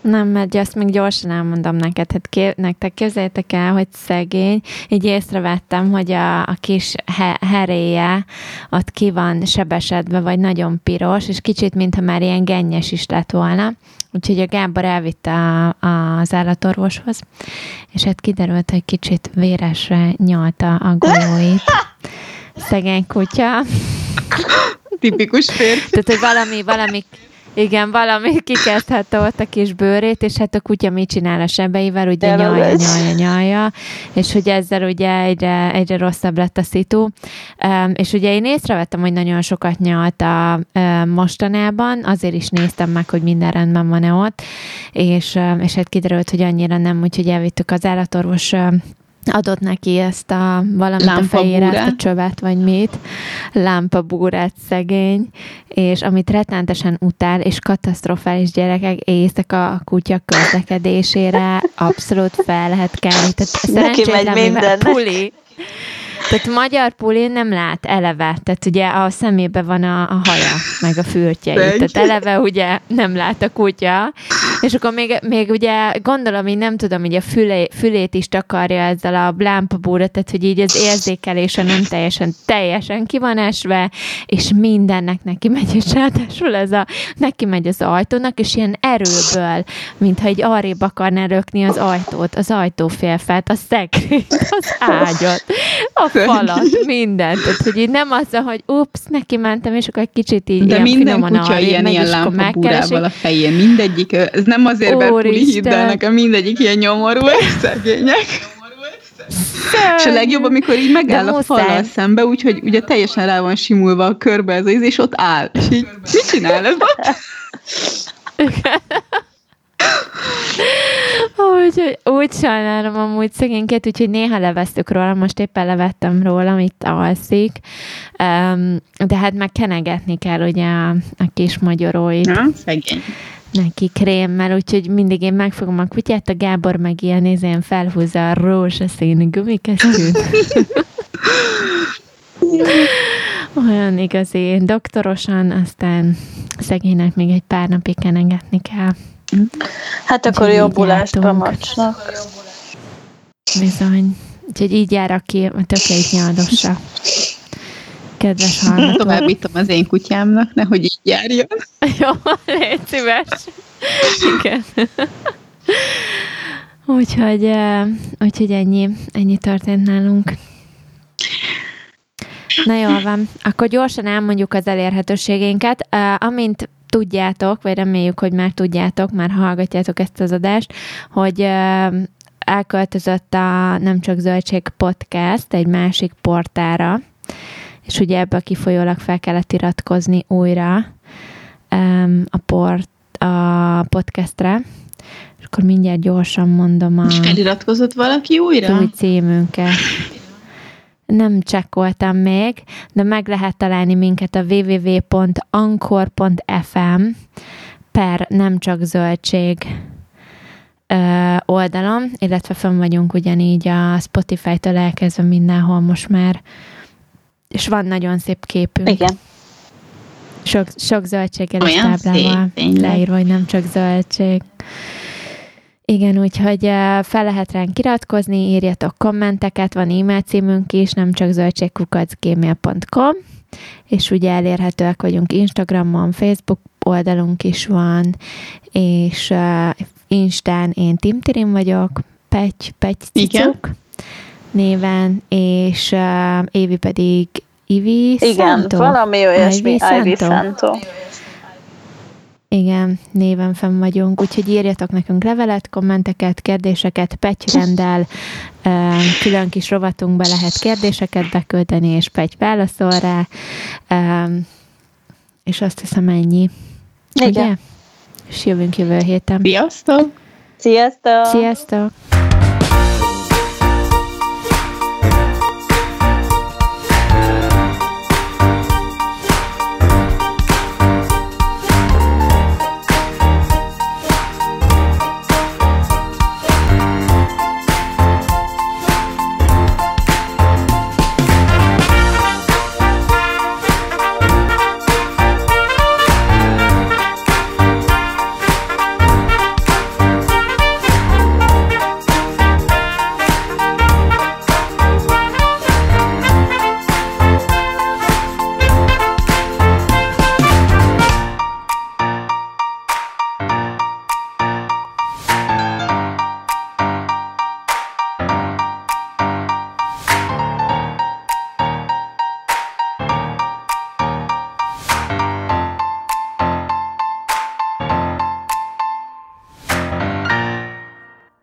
Nem, mert azt még gyorsan elmondom neked. Hát ké, nektek képzeljétek el, hogy szegény. Így észrevettem, hogy a, a kis he, heréje ott ki van sebesedve, vagy nagyon piros, és kicsit, mintha már ilyen gennyes is lett volna. Úgyhogy a Gábor elvitte a, a, az állatorvoshoz, és hát kiderült, hogy kicsit véresre nyalta a golyóit. <laughs> Szegény kutya. Tipikus férfi. Tehát, hogy valami, valami Igen, valami kikezdhette ott a kis bőrét, és hát a kutya mit csinál a sebeivel, ugye nyalja, nyalja, nyalja, és hogy ezzel ugye egyre, egyre rosszabb lett a szitu. Um, és ugye én észrevettem, hogy nagyon sokat nyalt a um, mostanában, azért is néztem meg, hogy minden rendben van-e ott, és, um, és hát kiderült, hogy annyira nem, úgyhogy elvittük az állatorvos um, adott neki ezt a valamit a fejére, ezt a csövet, vagy mit, lámpabúrát szegény, és amit rettenetesen utál, és katasztrofális gyerekek éjszaka a kutya közlekedésére abszolút fel lehet kelni. Tehát megy minden. Puli, tehát magyar pulin nem lát eleve, tehát ugye a szemébe van a, a haja, meg a fürtjei, tehát eleve ugye nem lát a kutya, és akkor még, még ugye gondolom, hogy nem tudom, hogy a fülé, fülét is takarja ezzel a lámpabúra, tehát hogy így az érzékelése nem teljesen, teljesen ki van esve, és mindennek neki megy, és ráadásul ez a, neki megy az ajtónak, és ilyen erőből, mintha egy arrébb akarná rökni az ajtót, az ajtófélfelt, a szekrényt, az ágyat, a falat, mindent. Tehát, hogy így nem az, hogy ups, neki mentem, és akkor egy kicsit így De minden kutya ilyen, ilyen lámpabúrával a fején, mindegyik, ez nem azért, mert puli hit, de nekem mindegyik ilyen nyomorú, és szegények. És a legjobb, amikor így megáll a fallal szembe, úgyhogy ugye teljesen rá van simulva a körbe ez az íz, és ott áll. És így mit csinál ez ott? Úgyhogy úgy sajnálom amúgy szegényket, úgyhogy néha levesztük róla, most éppen levettem róla, itt alszik, de hát meg kenegetni kell ugye a, a kis magyaróit. Na, szegény neki krémmel, úgyhogy mindig én megfogom a kutyát, a Gábor meg ilyen nézén felhúzza a rózsaszínű gumikesztyűt. <laughs> Olyan igazi doktorosan, aztán szegénynek még egy pár napig kenegetni kell. Hát akkor jobbulást a macsnak. Bizony. Úgyhogy így jár, aki a tökélyt nyaldossa. Kedves <laughs> hallgató. Továbbítom az én kutyámnak, nehogy így járjon. <laughs> Jó, légy szíves. Igen. úgyhogy, úgyhogy ennyi, ennyi történt nálunk. Na jól van, akkor gyorsan elmondjuk az elérhetőségénket. Amint tudjátok, vagy reméljük, hogy már tudjátok, már hallgatjátok ezt az adást, hogy elköltözött a Nem Csak Zöldség podcast egy másik portára, és ugye ebből kifolyólag fel kellett iratkozni újra a, port, a podcastre, és akkor mindjárt gyorsan mondom a... És feliratkozott valaki újra? Új címünket. Nem csekkoltam még, de meg lehet találni minket a www.ankor.fm per nem csak zöldség oldalon, illetve fönn vagyunk ugyanígy a Spotify-tól elkezdve mindenhol most már, és van nagyon szép képünk. Igen. Sok, sok zöldséggel és táblával leírva, hogy nem csak zöldség. Igen, úgyhogy fel lehet ránk iratkozni, írjatok kommenteket, van e-mail címünk is, nem csak zöldségkukacgmail.com, és ugye elérhetőek vagyunk Instagramon, Facebook oldalunk is van, és uh, Instán én Timtirin vagyok, Pegy, Pegy Cicuk néven, és uh, Évi pedig Ivi Igen, Santo? valami olyasmi, Ivy Santo. Ivy Santo. Igen, néven fenn vagyunk, úgyhogy írjatok nekünk levelet, kommenteket, kérdéseket, petyrendel, külön kis rovatunkba lehet kérdéseket beküldeni, és Pety válaszol rá, és azt hiszem ennyi. Igen. Ugye? És jövünk jövő héten. Sziasztok! Sziasztok! Sziasztok!